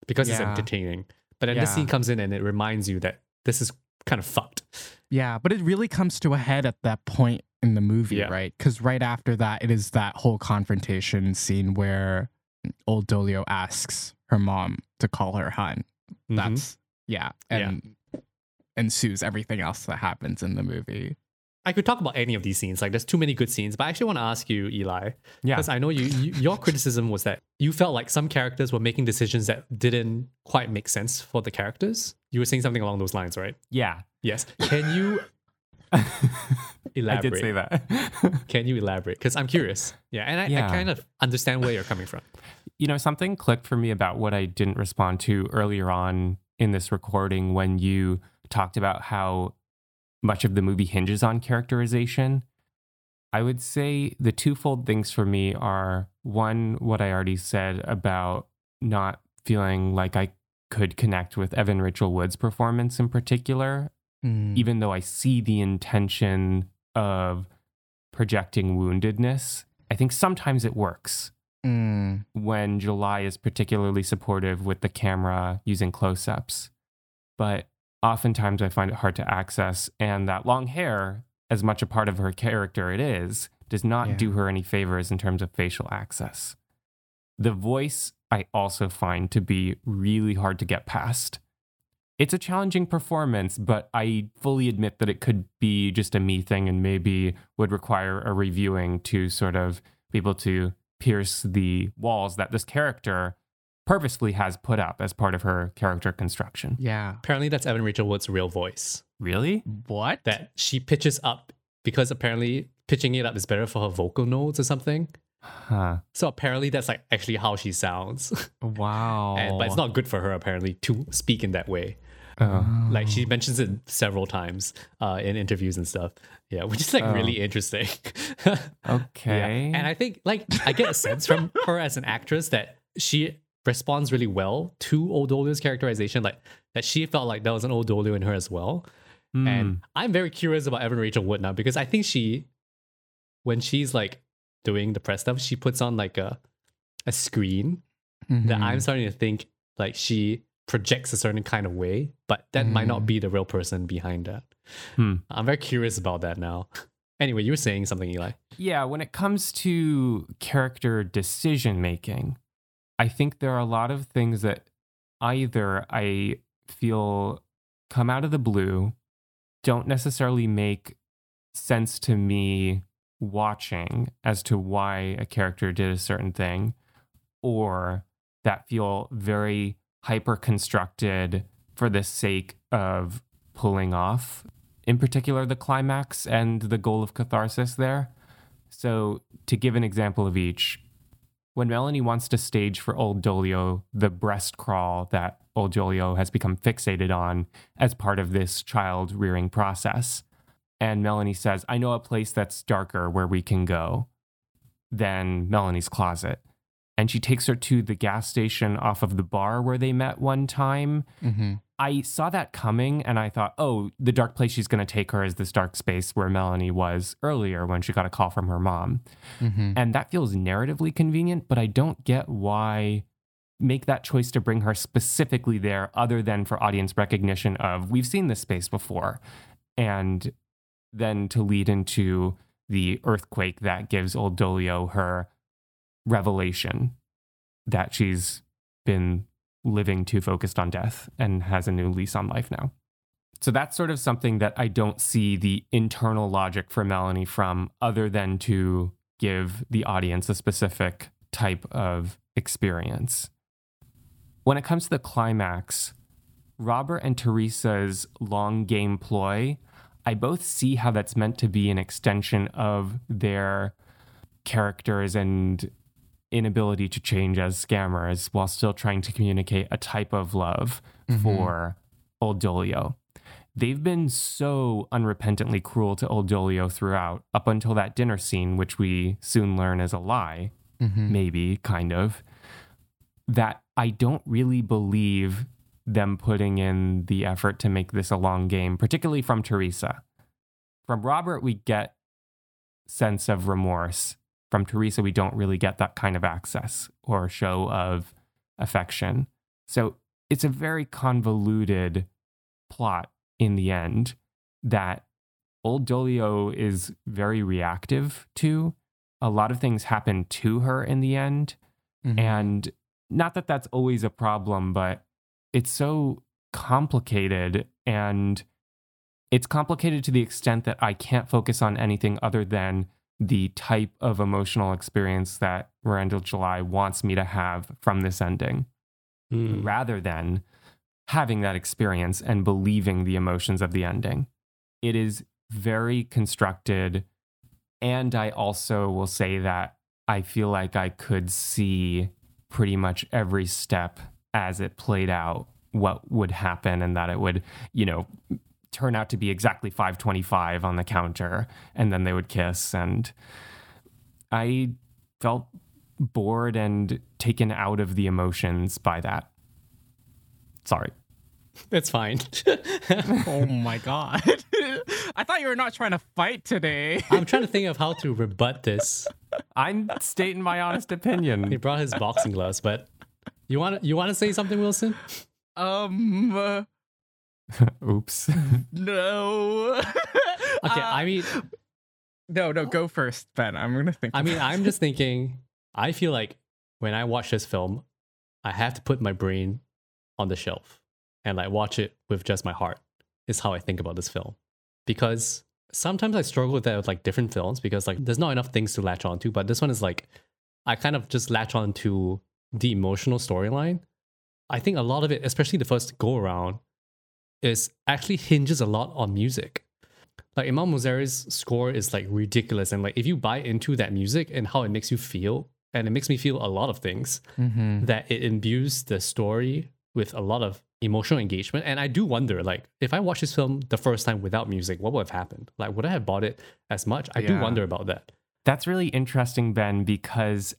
because it's entertaining. But then this scene comes in and it reminds you that this is kind of fucked. Yeah, but it really comes to a head at that point in the movie, Yeah. right? Because right after that, it is that whole confrontation scene where old Dolio asks her mom to call her hun. Mhm. That's yeah, Yeah. and ensues everything else that happens in the movie. I could talk about any of these scenes. Like, there's too many good scenes. But I actually want to ask you, Eli, Yeah. because I know you, you your criticism was that you felt like some characters were making decisions that didn't quite make sense for the characters. You were saying something along those lines, right? Yeah. Yes. Can you elaborate? I did say that. Can you elaborate? Because I'm curious. Yeah, and I, I kind of understand where you're coming from. you know, something clicked for me about what I didn't respond to earlier on in this recording when you talked about how much of the movie hinges on characterization. I would say the twofold things for me are one, what I already said about not feeling like I could connect with Evan Rachel Wood's performance in particular, Mm. even though I see the intention of projecting woundedness. I think sometimes it works Mm. when July is particularly supportive with the camera using close ups. But oftentimes I find it hard to access. And that long hair, as much a part of her character it is, does not Yeah. do her any favors in terms of facial access. The voice I also find to be really hard to get past. It's a challenging performance, but I fully admit that it could be just a me thing and maybe would require a reviewing to sort of be able to pierce the walls that this character purposefully has put up as part of her character construction. Yeah. Apparently, that's Evan Rachel Wood's real voice. Really? What? That she pitches up because apparently pitching it up is better for her vocal notes or something. Huh. So apparently, that's like actually how she sounds. Wow. and, but it's not good for her apparently to speak in that way. Oh. Like she mentions it several times uh, in interviews and stuff. Yeah, which is like Oh. really interesting. Okay. Yeah. And I think like I get a sense from her as an actress that she responds really well to Old Dolio's characterization, like that she felt like there was an Old Dolio in her as well. Hmm. And I'm very curious about Evan Rachel Wood now because I think she, when she's like doing the press stuff, she puts on like a a screen that Mhm. I'm starting to think like she projects a certain kind of way, but that might not Mm. be the real person behind that. Hmm. I'm very curious about that now. Anyway, you were saying something, Eli. Yeah, when it comes to character decision making, I think there are a lot of things that either I feel come out of the blue, don't necessarily make sense to me watching as to why a character did a certain thing, or that feel very hyper constructed for the sake of pulling off, in particular, the climax and the goal of catharsis there. So, to give an example of each, when Melanie wants to stage for Old Dolio the breast crawl that Old Dolio has become fixated on as part of this child rearing process, and Melanie says, I know a place that's darker where we can go than Melanie's closet. And she takes her to the gas station off of the bar where they met one time. Mhm. I saw that coming and I thought, oh, the dark place she's going to take her is this dark space where Melanie was earlier when she got a call from her mom. Mhm. And that feels narratively convenient, but I don't get why make that choice to bring her specifically there other than for audience recognition of we've seen this space before. And then to lead into the earthquake that gives old Dolio her revelation that she's been living too focused on death and has a new lease on life now. So that's sort of something that I don't see the internal logic for Melanie from other than to give the audience a specific type of experience. When it comes to the climax, Robert and Teresa's long game ploy, I both see how that's meant to be an extension of their characters and inability to change as scammers while still trying to communicate a type of love Mhm. for Old Dolio. They've been so unrepentantly cruel to Old Dolio throughout, up until that dinner scene, which we soon learn is a lie, Mhm. maybe, kind of, that I don't really believe them putting in the effort to make this a long game, particularly from Teresa. From Robert, we get sense of remorse. From Teresa, we don't really get that kind of access or show of affection. So it's a very convoluted plot in the end that old Dolio is very reactive to. A lot of things happen to her in the end. Mhm. And not that that's always a problem, but it's so complicated and it's complicated to the extent that I can't focus on anything other than the type of emotional experience that Miranda July wants me to have from this ending, Hmm. rather than having that experience and believing the emotions of the ending. It is very constructed. And I also will say that I feel like I could see pretty much every step as it played out what would happen and that it would, you know, turn out to be exactly 525 on the counter and then they would kiss and I felt bored and taken out of the emotions by that. Sorry. It's fine. oh my god. I thought you were not trying to fight today. I'm trying to think of how to rebut this. I'm stating my honest opinion. He brought his boxing gloves, but you want to you want to say something, Wilson? Um uh, Oops. no. Okay, Uh, I mean, No, no, go first, Ben. I'm gonna think. I mean, I'm just thinking. I feel like when I watch this film, I have to put my brain on the shelf and like watch it with just my heart. Is how I think about this film because sometimes I struggle with that with like different films because like there's not enough things to latch on to. But this one is like I kind of just latch on to the emotional storyline. I think a lot of it, especially the first go around, is actually hinges a lot on music. Like Emile Mosseri's score is like ridiculous, and like if you buy into that music and how it makes you feel, and it makes me feel a lot of things Mhm. that it imbues the story with a lot of emotional engagement. And I do wonder, like, if I watched this film the first time without music, what would have happened? Like, would I have bought it as much? I do wonder about that. That's really interesting, Ben, because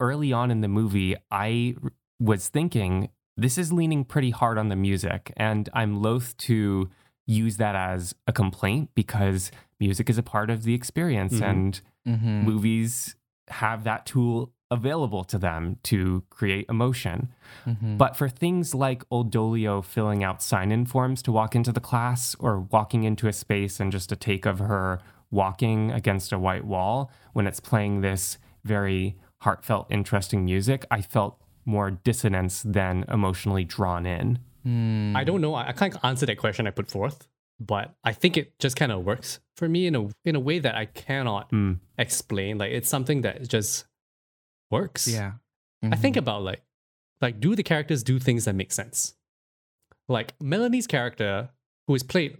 early on in the movie, I was thinking this is leaning pretty hard on the music. And I'm loath to use that as a complaint because music is a part of the experience Mhm. and Mhm. movies have that tool available to them to create emotion. Mhm. But for things like Old Dolio filling out sign in forms to walk into the class or walking into a space and just a take of her walking against a white wall, when it's playing this very heartfelt, interesting music, I felt more dissonance than emotionally drawn in. Mm. I don't know. I, I can't answer that question I put forth, but I think it just kind of works for me in a in a way that I cannot Mm. explain. Like it's something that just works. Yeah. I think Mhm. about like like do the characters do things that make sense? Like Melanie's character, who is played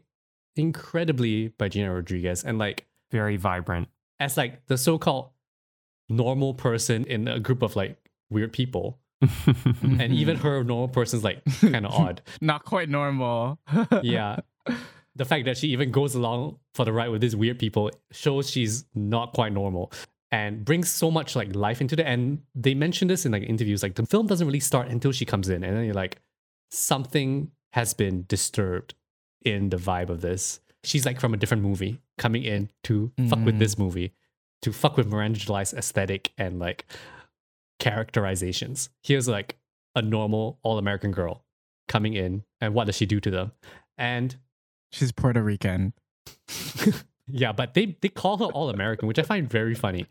incredibly by Gina Rodriguez, and like Very vibrant. as like the so-called normal person in a group of like weird people, Mm-hmm. and even her normal person's like kind of odd. not quite normal. Yeah. The fact that she even goes along for the ride with these weird people shows she's not quite normal and brings so much like life into it. And they mention this in like interviews, like the film doesn't really start until she comes in, and then you're like, something has been disturbed in the vibe of this. She's like from a different movie coming in to fuck with Mm. this movie, to fuck with Miranda July's aesthetic and like characterizations. Here's like a normal all American girl coming in, and what does she do to them? And She's Puerto Rican. yeah, but they they call her all American, which I find very funny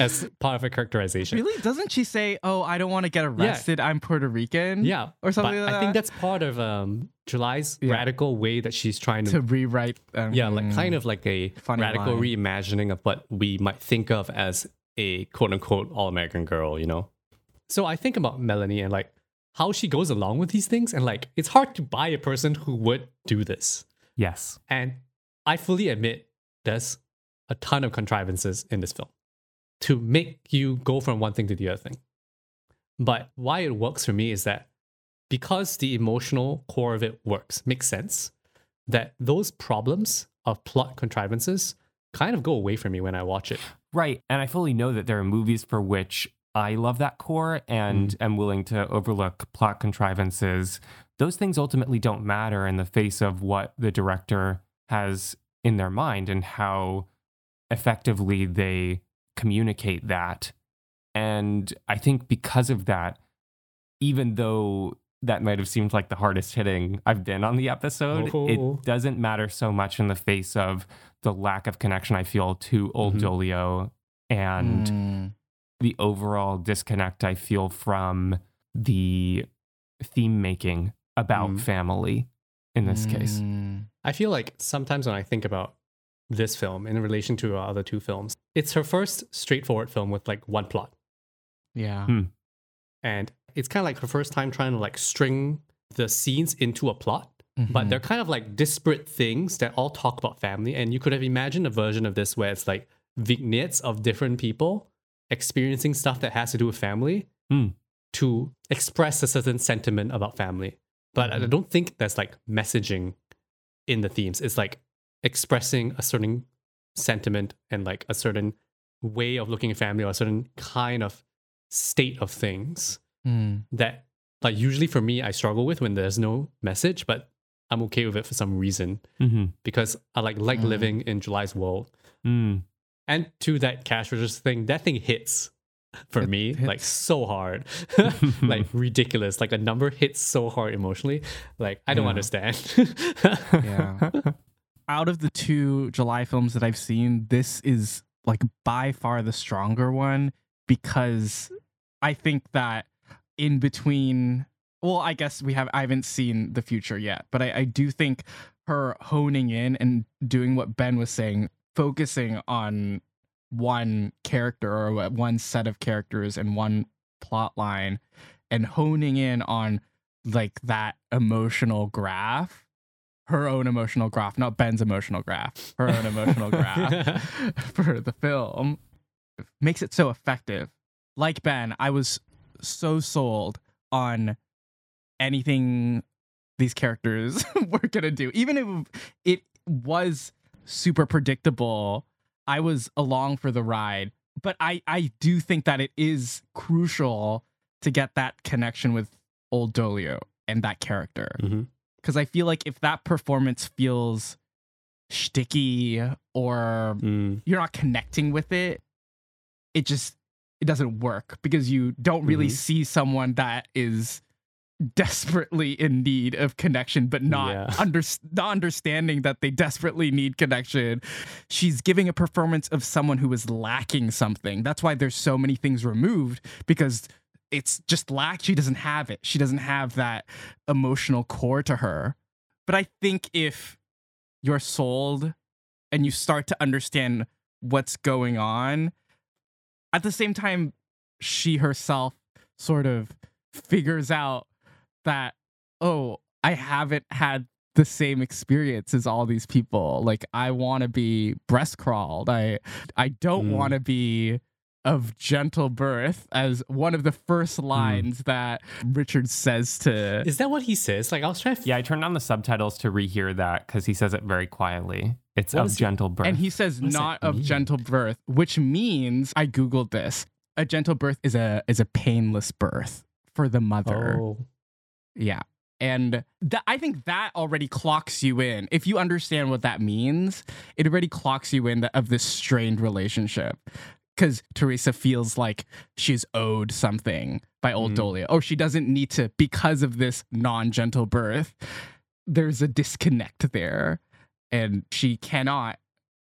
as part of her characterization. Really? Doesn't she say, "Oh, I don't want to get arrested. I'm Puerto Rican"? Yeah, or something like I think that's part of um, July's Yeah. radical way that she's trying to, to rewrite. Um, yeah, like kind of like a Funny radical line. reimagining of what we might think of as a quote unquote all American girl, you know. So I think about Melanie and like how she goes along with these things, and like it's hard to buy a person who would do this. yes. And I fully admit there's a ton of contrivances in this film to make you go from one thing to the other thing. But why it works for me is that because the emotional core of it works, makes sense, that those problems of plot contrivances kind of go away from me when I watch it. Right. And I fully know that there are movies for which I love that core and mm. am willing to overlook plot contrivances. Those things ultimately don't matter in the face of what the director has in their mind and how effectively they communicate that. And I think because of that, even though that might have seemed like the hardest hitting I've been on the episode, Oh. it doesn't matter so much in the face of the lack of connection I feel to Old Mhm. Dolio and Mm. the overall disconnect I feel from the theme making about Mm. family in this case. Mm. I feel like sometimes when I think about this film in relation to our other two films, it's her first straightforward film with like one plot. Yeah. Hmm. And it's kind of like her first time trying to like string the scenes into a plot. But Mhm. they're kind of like disparate things that all talk about family. And you could have imagined a version of this where it's like vignettes of different people experiencing stuff that has to do with family Hmm. to express a certain sentiment about family. But I Mhm. don't think there's like messaging in the themes. It's like expressing a certain sentiment and like a certain way of looking at family or a certain kind of state of things Mm. that like usually for me I struggle with when there's no message, but I'm okay with it for some reason Mm-hmm. because I like like Mm. living in July's world. Mm. And to that cash register thing, that thing hits for It me like so hard, like ridiculous. Like a number hits so hard emotionally. Like I don't Yeah. understand. Yeah. Out of the two July films that I've seen, this is like by far the stronger one because I think that in between well, I guess we have I haven't seen the future yet, but I, I do think her honing in and doing what Ben was saying, focusing on one character or one set of characters and one plot line and honing in on like that emotional graph her own emotional graph not ben's emotional graph her own emotional graph for the film makes it so effective. Like ben i was so sold on anything these characters were gonna do. Even if it was super predictable, I was along for the ride. But I, I do think that it is crucial to get that connection with old Dolio and that character. Mhm. Because I feel like if that performance feels sticky or Mm. you're not connecting with it, it just it doesn't work because you don't really Mhm. see someone that is desperately in need of connection but not Yeah. under, not understanding that they desperately need connection. She's giving a performance of someone who is lacking something. That's why there's so many things removed because it's just lack. She doesn't have it. She doesn't have that emotional core to her. But i think if you're sold and you start to understand what's going on at the same time she herself sort of figures out that oh i haven't had the same experience as all these people like i want to be breast crawled i i don't Mm. want to be of gentle birth as one of the first lines that richard says to Is that what he says? Like I was trying to Yeah, I turned on the subtitles to rehear that because he says it very quietly. It's What of is he- gentle birth. And he says What not of mean? gentle birth, which means I googled this. A gentle birth is a is a painless birth for the mother. Oh. Yeah. And that I think that already clocks you in. If you understand what that means, it already clocks you in that, of this strained relationship. Because Teresa feels like she's owed something by old Mhm. Dolio, or she doesn't need to because of this non gentle birth. There's a disconnect there, and she cannot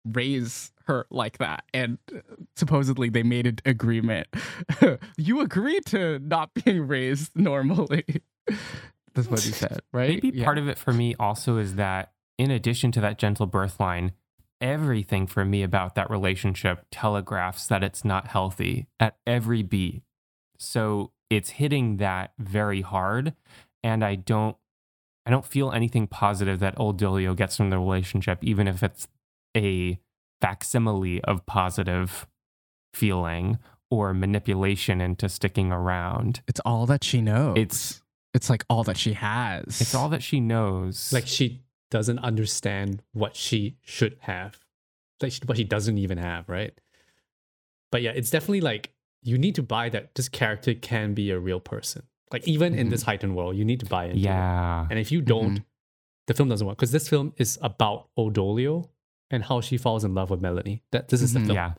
raise her like that. And uh, supposedly they made an agreement. you agree to not being raised normally. That's what he said, right? Maybe part of it for me also is that in addition to that gentle birth line, everything for me about that relationship telegraphs that it's not healthy at every beat. So it's hitting that very hard. And I don't I don't feel anything positive that old Dolio gets from the relationship, even if it's a facsimile of positive feeling or manipulation into sticking around. it's all that she knows. It's it's like all that she has. it's all that she knows. Like she doesn't understand what she should have. Like she, what she doesn't even have, right? But yeah, it's definitely like you need to buy that this character can be a real person. Like even in this mm-hmm. heightened world, you need to buy into it. yeah. And if you don't, mm-hmm. the film doesn't work. Because this film is about Old Dolio and how she falls in love with Melanie. That this is the Mhm. film. Yeah.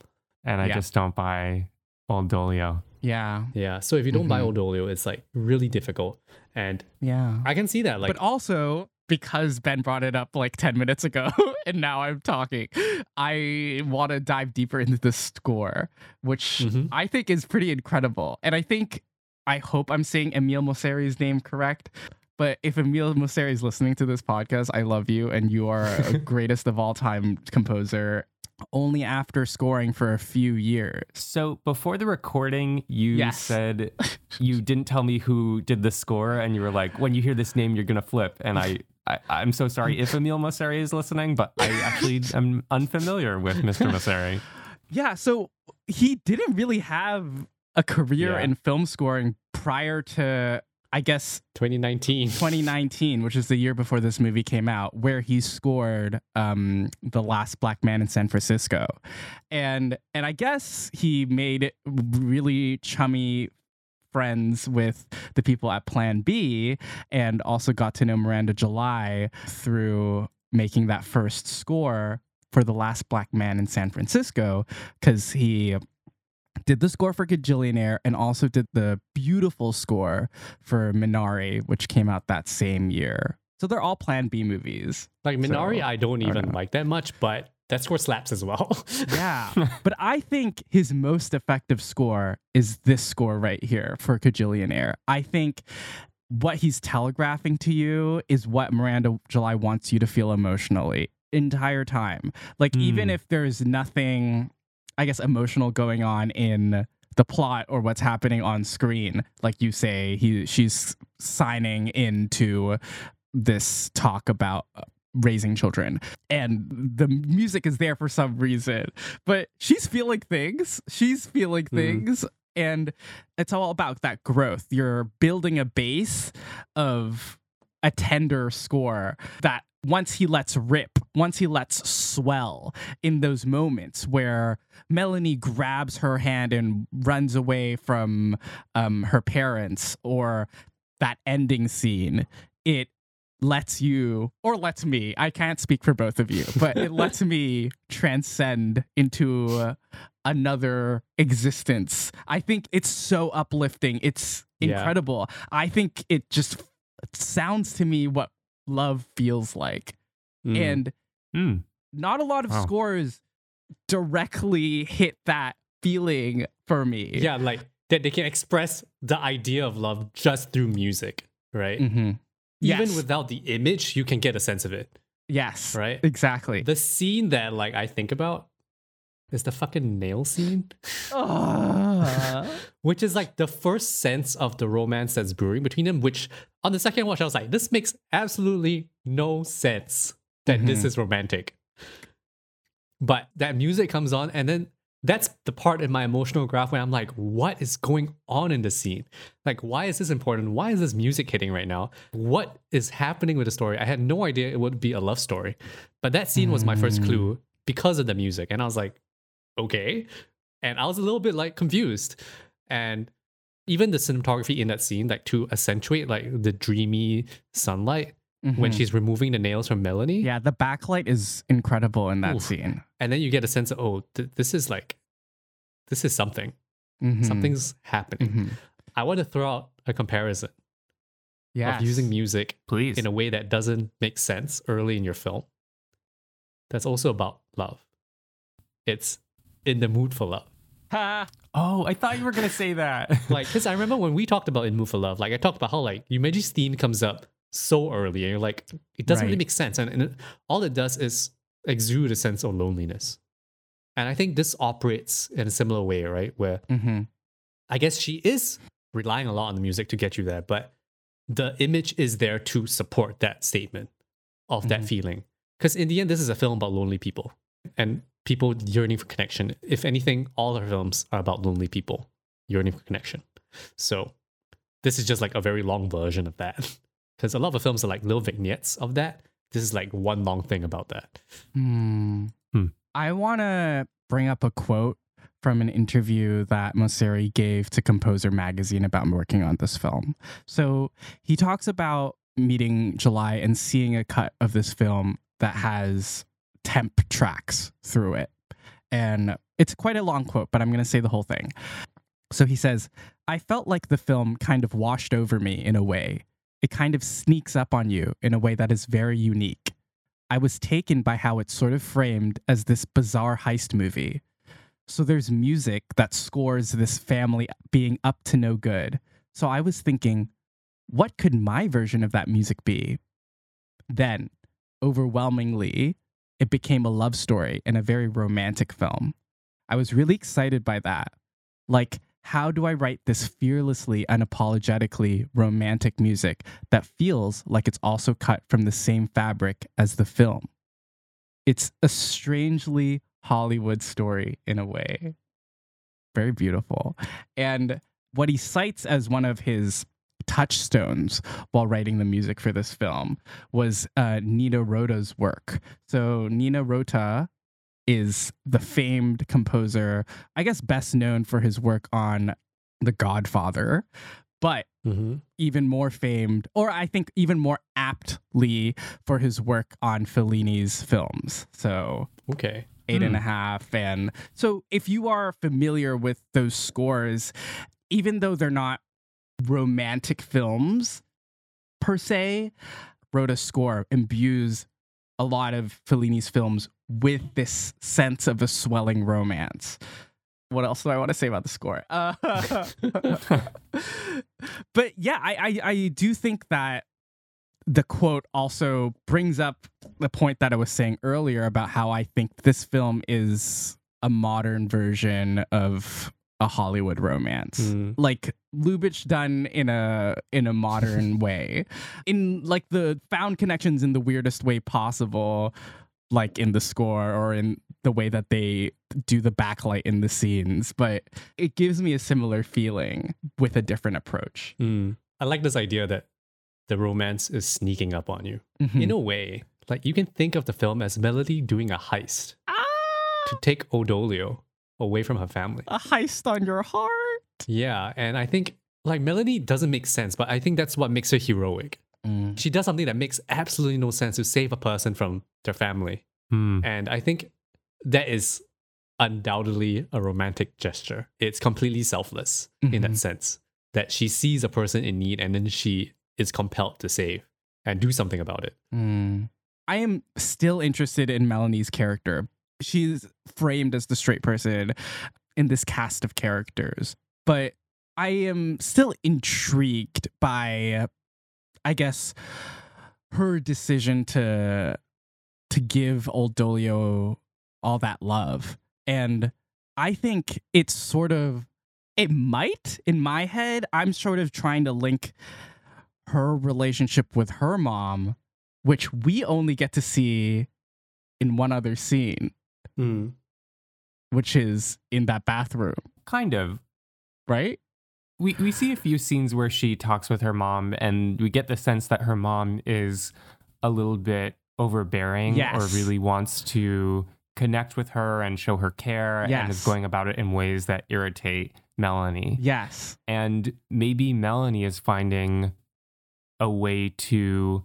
And I Yeah. just don't buy old Dolio. yeah, Yeah. So if you don't buy Mhm. Old Dolio, it's like really difficult. And yeah. I can see that. Like but also because Ben brought it up like 10 minutes ago and now I'm talking, I want to dive deeper into the score, which Mhm. I think is pretty incredible. And I think, I hope I'm saying Emile Mosseri's name correct. But if Emile Mosseri is listening to this podcast, I love you and you are a greatest of all time composer. Only after scoring for a few years. So before the recording, you Yes. said you didn't tell me who did the score, and you were like, "When you hear this name, you're gonna flip." And I, I I'm so sorry if Emile Mosseri is listening, but I actually am unfamiliar with Mr. Mosseri. Yeah, so he didn't really have a career Yeah. in film scoring prior to, I guess, 2019. 2019, which is the year before this movie came out, where he scored um, the last black man in San Francisco, and and I guess he made really chummy friends with the people at Plan B, and also got to know Miranda July through making that first score for the last black man in San Francisco, because he did the score for Kajillionaire and also did the beautiful score for Minari, which came out that same year. So they're all Plan B movies. Like Minari, So, I don't I don't even know. like that much, but that score slaps as well. Yeah. but I think his most effective score is this score right here for Kajillionaire. I think what he's telegraphing to you is what Miranda July wants you to feel emotionally entire time. Like even Hmm. if there's nothing I guess emotional going on in the plot or what's happening on screen, like you say he she's signing into this talk about uh, raising children. And the music is there for some reason. But she's feeling things. She's feeling Mhm. things. And it's all about that growth. You're building a base of a tender score that once he lets rip, once he lets swell in those moments where Melanie grabs her hand and runs away from um, her parents, or that ending scene, it lets you, or lets me, I can't speak for both of you, but it lets me transcend into another existence. I think it's so uplifting. It's Yeah. incredible. I think it just sounds to me what love feels like. Mm. And Mm. not a lot of Wow. scores directly hit that feeling for me. yeah, like that they can express the idea of love just through music, right? hmm Even Yes. without the image, you can get a sense of it, yes. right? Exactly. The scene that like I think about is the fucking nail scene, which is like the first sense of the romance that's brewing between them. Which on the second watch, I was like, this makes absolutely no sense that this Mhm. is romantic. But that music comes on, and then that's the part in my emotional graph where I'm like, what is going on in the scene? Like, why is this important? Why is this music hitting right now? What is happening with the story? I had no idea it would be a love story. But that scene was my first Mm. clue because of the music. And I was like, okay. And I was a little bit like confused. And even the cinematography in that scene, like to accentuate like the dreamy sunlight when Mhm. she's removing the nails from Melanie. yeah, the backlight is incredible in that Oof. scene. And then you get a sense of, oh, th- this is like, this is something. Mhm. Something's happening. Mhm. I want to throw out a comparison Yes. of using music Please. in a way that doesn't make sense early in your film. That's also about love. It's in the mood for love. Ha. oh, I thought you were gonna say that. Like, because I remember when we talked about In Mood for Love, like I talked about how like Yumeji's theme comes up so early and you're like, it doesn't really make sense. And, and it- all it does is exude a sense of loneliness. And I think this operates in a similar way, right? Where Mhm. I guess she is relying a lot on the music to get you there, but the image is there to support that statement of that Mhm. feeling. Because in the end, this is a film about lonely people and people yearning for connection. If anything, all her films are about lonely people yearning for connection. So this is just like a very long version of that. Because a lot of films are like little vignettes of that. This is like one long thing about that. Hmm. Hmm. I want to bring up a quote from an interview that Mosseri gave to Composer Magazine about working on this film. So he talks about meeting July and seeing a cut of this film that has temp tracks through it. And it's quite a long quote, but I'm going to say the whole thing. So he says, I felt like the film kind of washed over me in a way. It kind of sneaks up on you in a way that is very unique. I was taken by how it's sort of framed as this bizarre heist movie. So there's music that scores this family being up to no good. So I was thinking, what could my version of that music be? Then, overwhelmingly, it became a love story and a very romantic film. I was really excited by that. Like, how do I write this fearlessly, unapologetically romantic music that feels like it's also cut from the same fabric as the film? It's a strangely Hollywood story in a way. Very beautiful. And what he cites as one of his touchstones while writing the music for this film was uh, Nino Rota's work. So, Nino Rota is the famed composer, I guess best known for his work on The Godfather, but Mm-hmm. even more famed, or I think even more aptly for his work on Fellini's films. So, Okay. eight and a Hmm. half. And so, if you are familiar with those scores, even though they're not romantic films per se, Rota's score imbues a lot of Fellini's films with this sense of a swelling romance. What else do I want to say about the score? Uh, but yeah, I, I I do think that the quote also brings up the point that I was saying earlier about how I think this film is a modern version of a Hollywood romance. Mm. Like Lubitsch done in a in a modern way. In like the found connections in the weirdest way possible. like in the score or in the way that they do the backlight in the scenes, but it gives me a similar feeling with a different approach. Mm. I like this idea that the romance is sneaking up on you. Mhm. In a way, like you can think of the film as Melody doing a heist ah, to take Old Dolio away from her family. a heist on your heart. Yeah, and I think like Melody doesn't make sense, but I think that's what makes her heroic. Mm. She does something that makes absolutely no sense to save a person from their family. Hmm. And I think that is undoubtedly a romantic gesture. It's completely selfless in that Mhm. sense that she sees a person in need and then she is compelled to save and do something about it. Mm. I am still interested in Melanie's character. She's framed as the straight person in this cast of characters, but I am still intrigued by, I guess, her decision to to give old Dolio all that love, and I think it's sort of it might in my head. I'm sort of trying to link her relationship with her mom, which we only get to see in one other scene, Mm. which is in that bathroom, Kind of. right? We we see a few scenes where she talks with her mom, and we get the sense that her mom is a little bit overbearing, Yes. or really wants to connect with her and show her care, and is going about it in ways that irritate Melanie. Yes. And maybe Melanie is finding a way to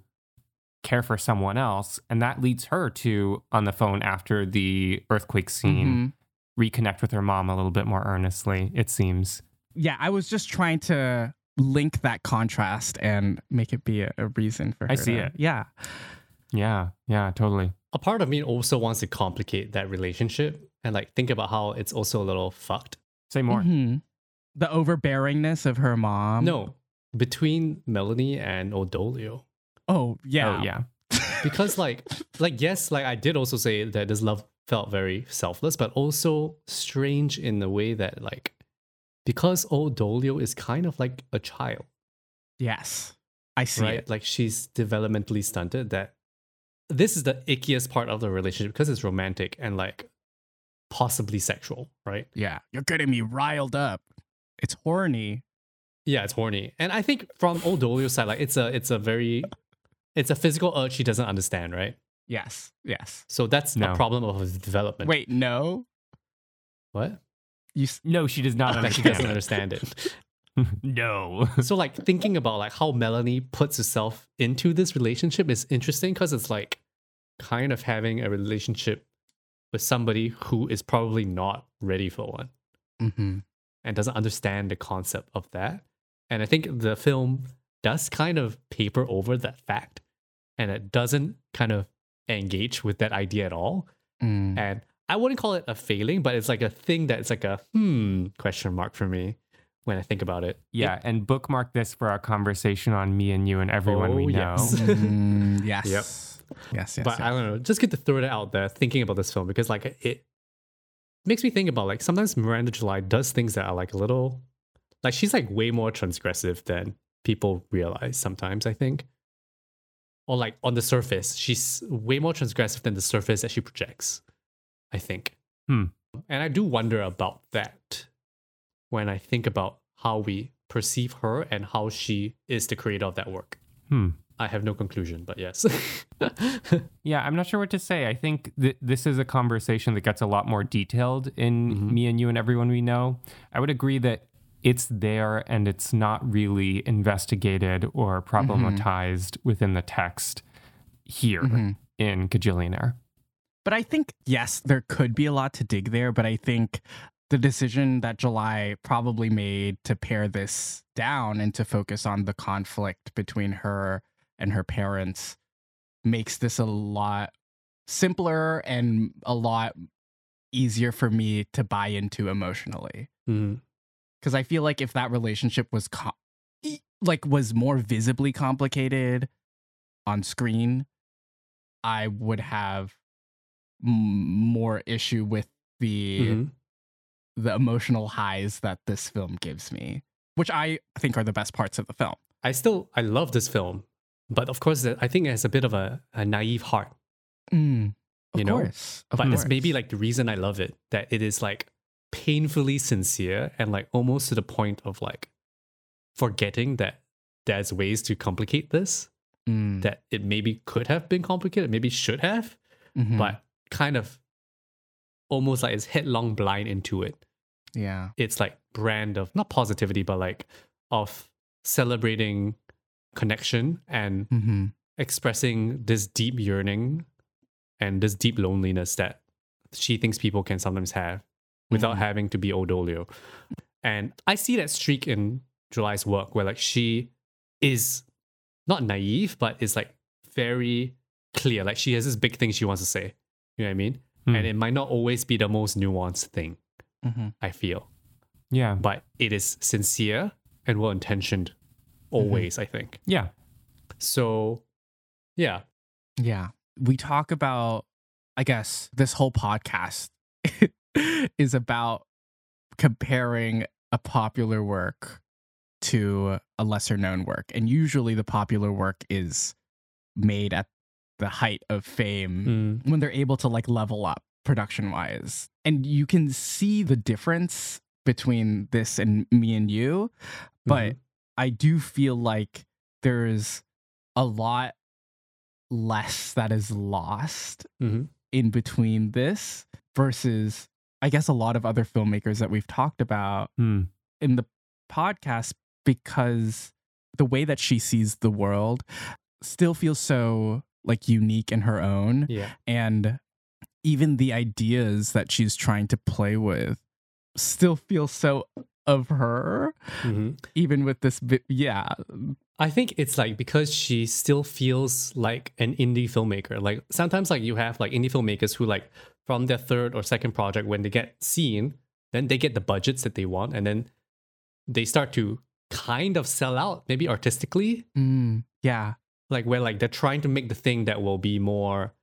care for someone else, and that leads her to on the phone after the earthquake scene Mhm. reconnect with her mom a little bit more earnestly. It seems. Yeah, I was just trying to link that contrast and make it be a, a reason for her. I see to- it. Yeah. Yeah, yeah, totally. A part of me also wants to complicate that relationship and like think about how it's also a little fucked. Say more. Mhm. The overbearingness of her mom. no, between Melanie and Old Dolio. Oh, yeah. Oh, yeah. because like like yes like i did also say that this love felt very selfless but also strange in the way that like because old dolio is kind of like a child Yes. I see right it. like she's developmentally stunted that this is the ickiest part of the relationship because it's romantic and like possibly sexual right Yeah. You're getting me riled up. It's horny. yeah it's horny and i think from old dolio's side like it's a it's a very it's a physical urge she doesn't understand right Yes. Yes. so that's No. a problem of his development Wait, no. what You s- No, she does not that she understand. doesn't understand it no. so like thinking about like how Melanie puts herself into this relationship is interesting because it's like kind of having a relationship with somebody who is probably not ready for one Mhm. and doesn't understand the concept of that. And I think the film does kind of paper over that fact and it doesn't kind of engage with that idea at all. Mm. And I wouldn't call it a failing, but it's like a thing that's like a hmm question mark for me when I think about it. Yeah, and bookmark this for our conversation on me and you and everyone we Oh, know. yes. Mm, yes. Yep. Yes, yes. but I don't know, just get to throw it out there thinking about this film because like it makes me think about like sometimes Miranda July does things that are like a little like she's like way more transgressive than people realize sometimes, I think. Or like on the surface, she's way more transgressive than the surface that she projects, I think. Hmm. And I do wonder about that when I think about how we perceive her and how she is the creator of that work. Hmm. I have no conclusion, but yes. Yeah, I'm not sure what to say. I think that this is a conversation that gets a lot more detailed in Mhm. me and you and everyone we know. I would agree that it's there and it's not really investigated or problematized within the text here Mhm. in Kajillionaire. But I think, yes, there could be a lot to dig there, but I think the decision that July probably made to pare this down and to focus on the conflict between her and her parents makes this a lot simpler and a lot easier for me to buy into emotionally. Mhm. Because I feel like if that relationship was co- like was more visibly complicated on screen, I would have m- more issue with the Mhm. the emotional highs that this film gives me, which I think are the best parts of the film. I still I love this film, but of course I think it has a bit of a, a naive heart. Mm. Of you know? course. Of but it's maybe like the reason I love it that it is like painfully sincere and like almost to the point of like forgetting that there's ways to complicate this Mm, that it maybe could have been complicated, maybe should have, mhm. but kind of almost like it's headlong blind into it. yeah. It's like brand of not positivity, but like of celebrating connection and hmm expressing this deep yearning and this deep loneliness that she thinks people can sometimes have without Mhm. having to be Old Dolio. And I see that streak in July's work where like she is not naive, but is like very clear. Like she has this big thing she wants to say. You know what I mean? Hmm. And it might not always be the most nuanced thing, hmm I feel. yeah. But it is sincere and well intentioned always, I think. Yeah. So yeah. Yeah. We talk about, I guess, this whole podcast is about comparing a popular work to a lesser known work. And usually the popular work is made at the height of fame Mm. when they're able to like level up production wise. And you can see the difference between this and me and you, but Mhm. I do feel like there's a lot less that is lost Mhm. in between this versus I guess a lot of other filmmakers that we've talked about Hmm. in the podcast because the way that she sees the world still feels so like unique in her own Yeah. and even the ideas that she's trying to play with still feel so of her Mhm. even with this bit yeah I think it's like because she still feels like an indie filmmaker. Like sometimes like you have like indie filmmakers who like from their third or second project when they get seen, then they get the budgets that they want and then they start to kind of sell out maybe artistically Mm, yeah like where like they're trying to make the thing that will be more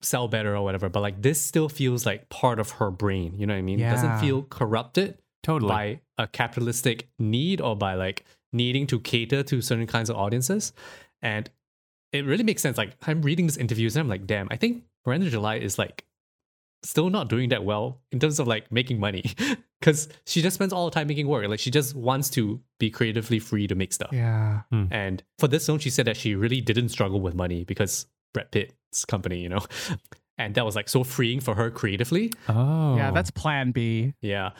sell better or whatever but like this still feels like part of her brain you know what i mean it doesn't feel corrupted Totally. by a capitalistic need or by like needing to cater to certain kinds of audiences. And it really makes sense. Like I'm reading these interviews and I'm like, damn, I think Miranda July is like still not doing that well in terms of like making money. Cause she just spends all the time making work. Like she just wants to be creatively free to make stuff. yeah And for this film, she said that she really didn't struggle with money because Brad Pitt's company, you know? And that was like so freeing for her creatively. oh. yeah that's plan b Yeah.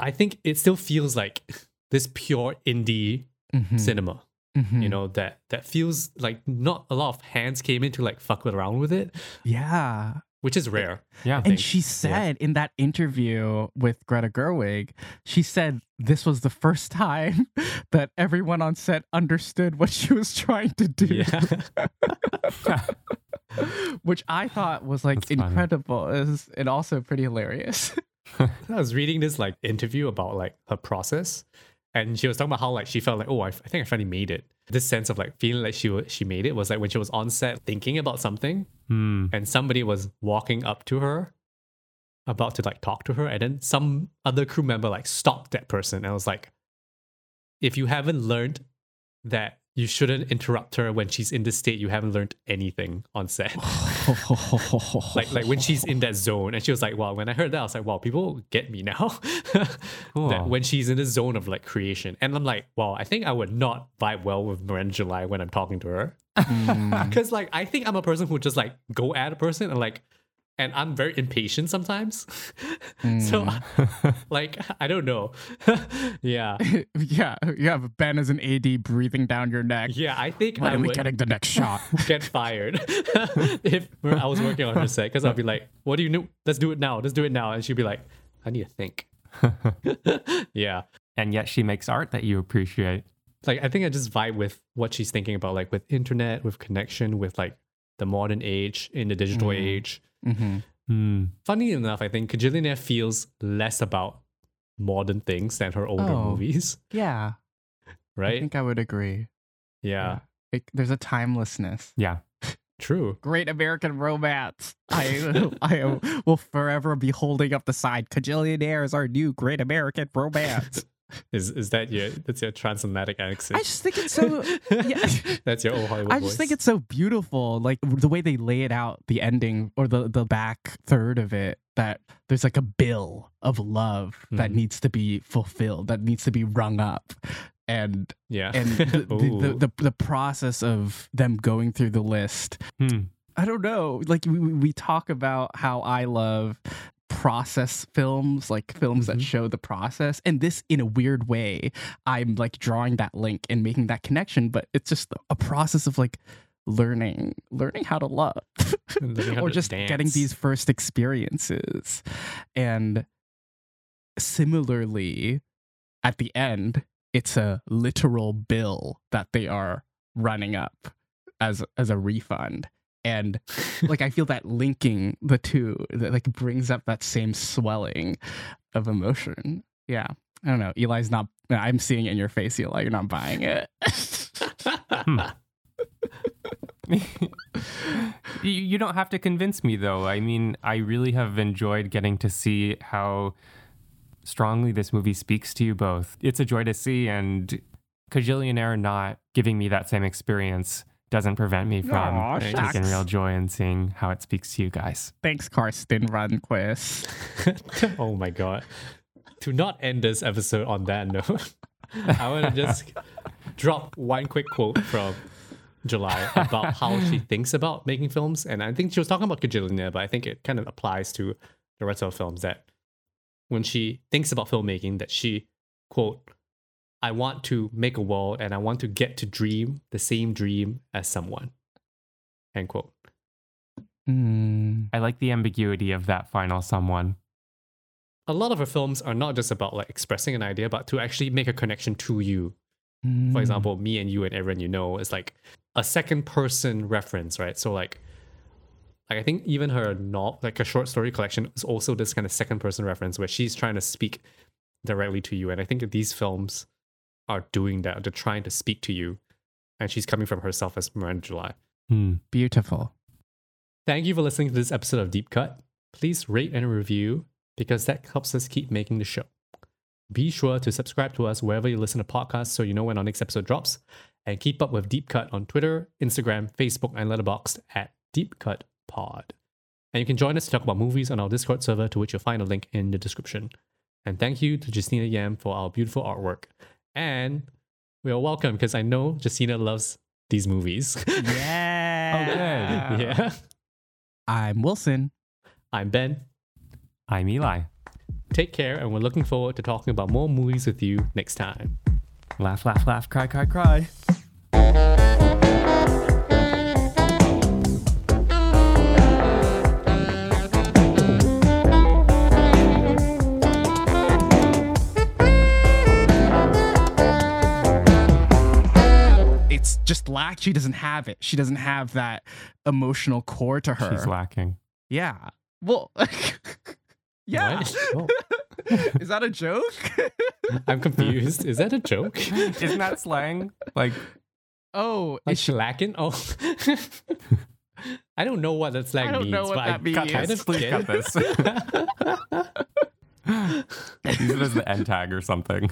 I think it still feels like this pure indie Mhm, cinema, mhm. you know, that that feels like not a lot of hands came in to like fuck around with it, yeah which is rare. Yeah. And she said in that interview with Greta Gerwig, she said this was the first time that everyone on set understood what she was trying to do. Yeah. Which I thought was like That's incredible. Is and also pretty hilarious. I was reading this like interview about like her process, and she was talking about how like she felt like, oh, I, I think I finally made it. This sense of like feeling like she wa- she made it was like when she was on set thinking about something, Hmm. and somebody was walking up to her about to like talk to her and then some other crew member like stopped that person and was like if you haven't learned that you shouldn't interrupt her when she's in this state you haven't learned anything on set. Like like when she's in that zone. And she was like wow when i heard that i was like wow people get me now. Cool. that when she's in the zone of like creation. And i'm like wow i think i would not vibe well with miranda july when i'm talking to her. Mm, because like I think I'm a person who just like go at a person and like and I'm very impatient sometimes. so like I don't know. yeah. yeah, you have Ben as an AD breathing down your neck. Yeah, I think When I are we getting the next shot? get fired if I was working on her set because I'd be like, "What do you know? Let's do it now. Let's do it now." And she'd be like, "I need to think." yeah. and yet she makes art that you appreciate. Like I think I just vibe with what she's thinking about like with internet, with connection, with like the modern age in the digital Mm. age. Hmm Hmm. funny enough, I think Kajillionaire feels less about modern things than her older Oh. movies, Yeah, Right? I think I would agree. yeah, It, there's a timelessness. Yeah. true. Great American romance. I I will forever be holding up the sign. Kajillionaire is our new Great American romance. Is is that your that's your transatlantic accent? I just think it's so. yeah. that's your old Hollywood I just voice. think it's so beautiful, like the way they lay it out, the ending or the the back third of it. That there's like a bill of love that Mhm. needs to be fulfilled, that needs to be rung up, and yeah. and the the, the, the the process of them going through the list. Hmm. I don't know. Like we we talk about how I love process films, like films that Mhm. show the process. And this, in a weird way, I'm like drawing that link and making that connection, but it's just a process of like learning, learning how to love, how or to just getting these first experiences. And similarly, at the end, it's a literal bill that they are running up as as a refund and like i feel that linking the two that like brings up that same swelling of emotion. Yeah. I don't know. Eli's not i'm seeing it in your face eli. You're not buying it. Hmm. You, you don't have to convince me though. I mean, I really have enjoyed getting to see how strongly this movie speaks to you both. It's a joy to see, and Kajillionaire not giving me that same experience doesn't prevent me from Aw, taking shucks. real joy in seeing how it speaks to you guys. thanks karsten runquist oh my god. To not end this episode on that note, I want to just drop one quick quote from July about how she thinks about making films. And I think she was talking about Kajillionaire, but I think it kind of applies to the rest of the films that when she thinks about filmmaking, that she, quote, I want to make a world and I want to get to dream the same dream as someone. End quote. Hmm. I like the ambiguity of that final someone. A lot of her films are not just about like expressing an idea, but to actually make a connection to you Hmm. for example, me and you and everyone you know is like a second person reference, right? So like, like I think even her not like a short story collection is also this kind of second person reference where she's trying to speak directly to you, and I think that these films are doing that. They're trying to speak to you, and she's coming from herself as Miranda July. Hmm. beautiful Thank you for listening to this episode of Deep Cut. Please rate and review because that helps us keep making the show. Be sure to subscribe to us wherever you listen to podcasts so you know when our next episode drops. And keep up with Deep Cut on Twitter, Instagram, Facebook, and Letterboxd at Deep Cut Pod. And you can join us to talk about movies on our Discord server, to which you'll find a link in the description. And thank you to Justina Yam for our beautiful artwork. And we are welcome because I know Justina loves these movies. yeah good. yeah. i'm wilson I'm Ben. I'm Eli. Take care, and we're looking forward to talking about more movies with you next time. Laugh, laugh, laugh, cry, cry, cry. Just lack she doesn't have it she doesn't have that emotional core to her She's lacking. yeah well yeah? Oh, is that a joke I'm confused. Is that a joke? Isn't that slang? Like, oh Like is she, shellacking? Oh. I don't know what that slang I don't means, know what but I kind means. of Please get this. use it as the end tag or something.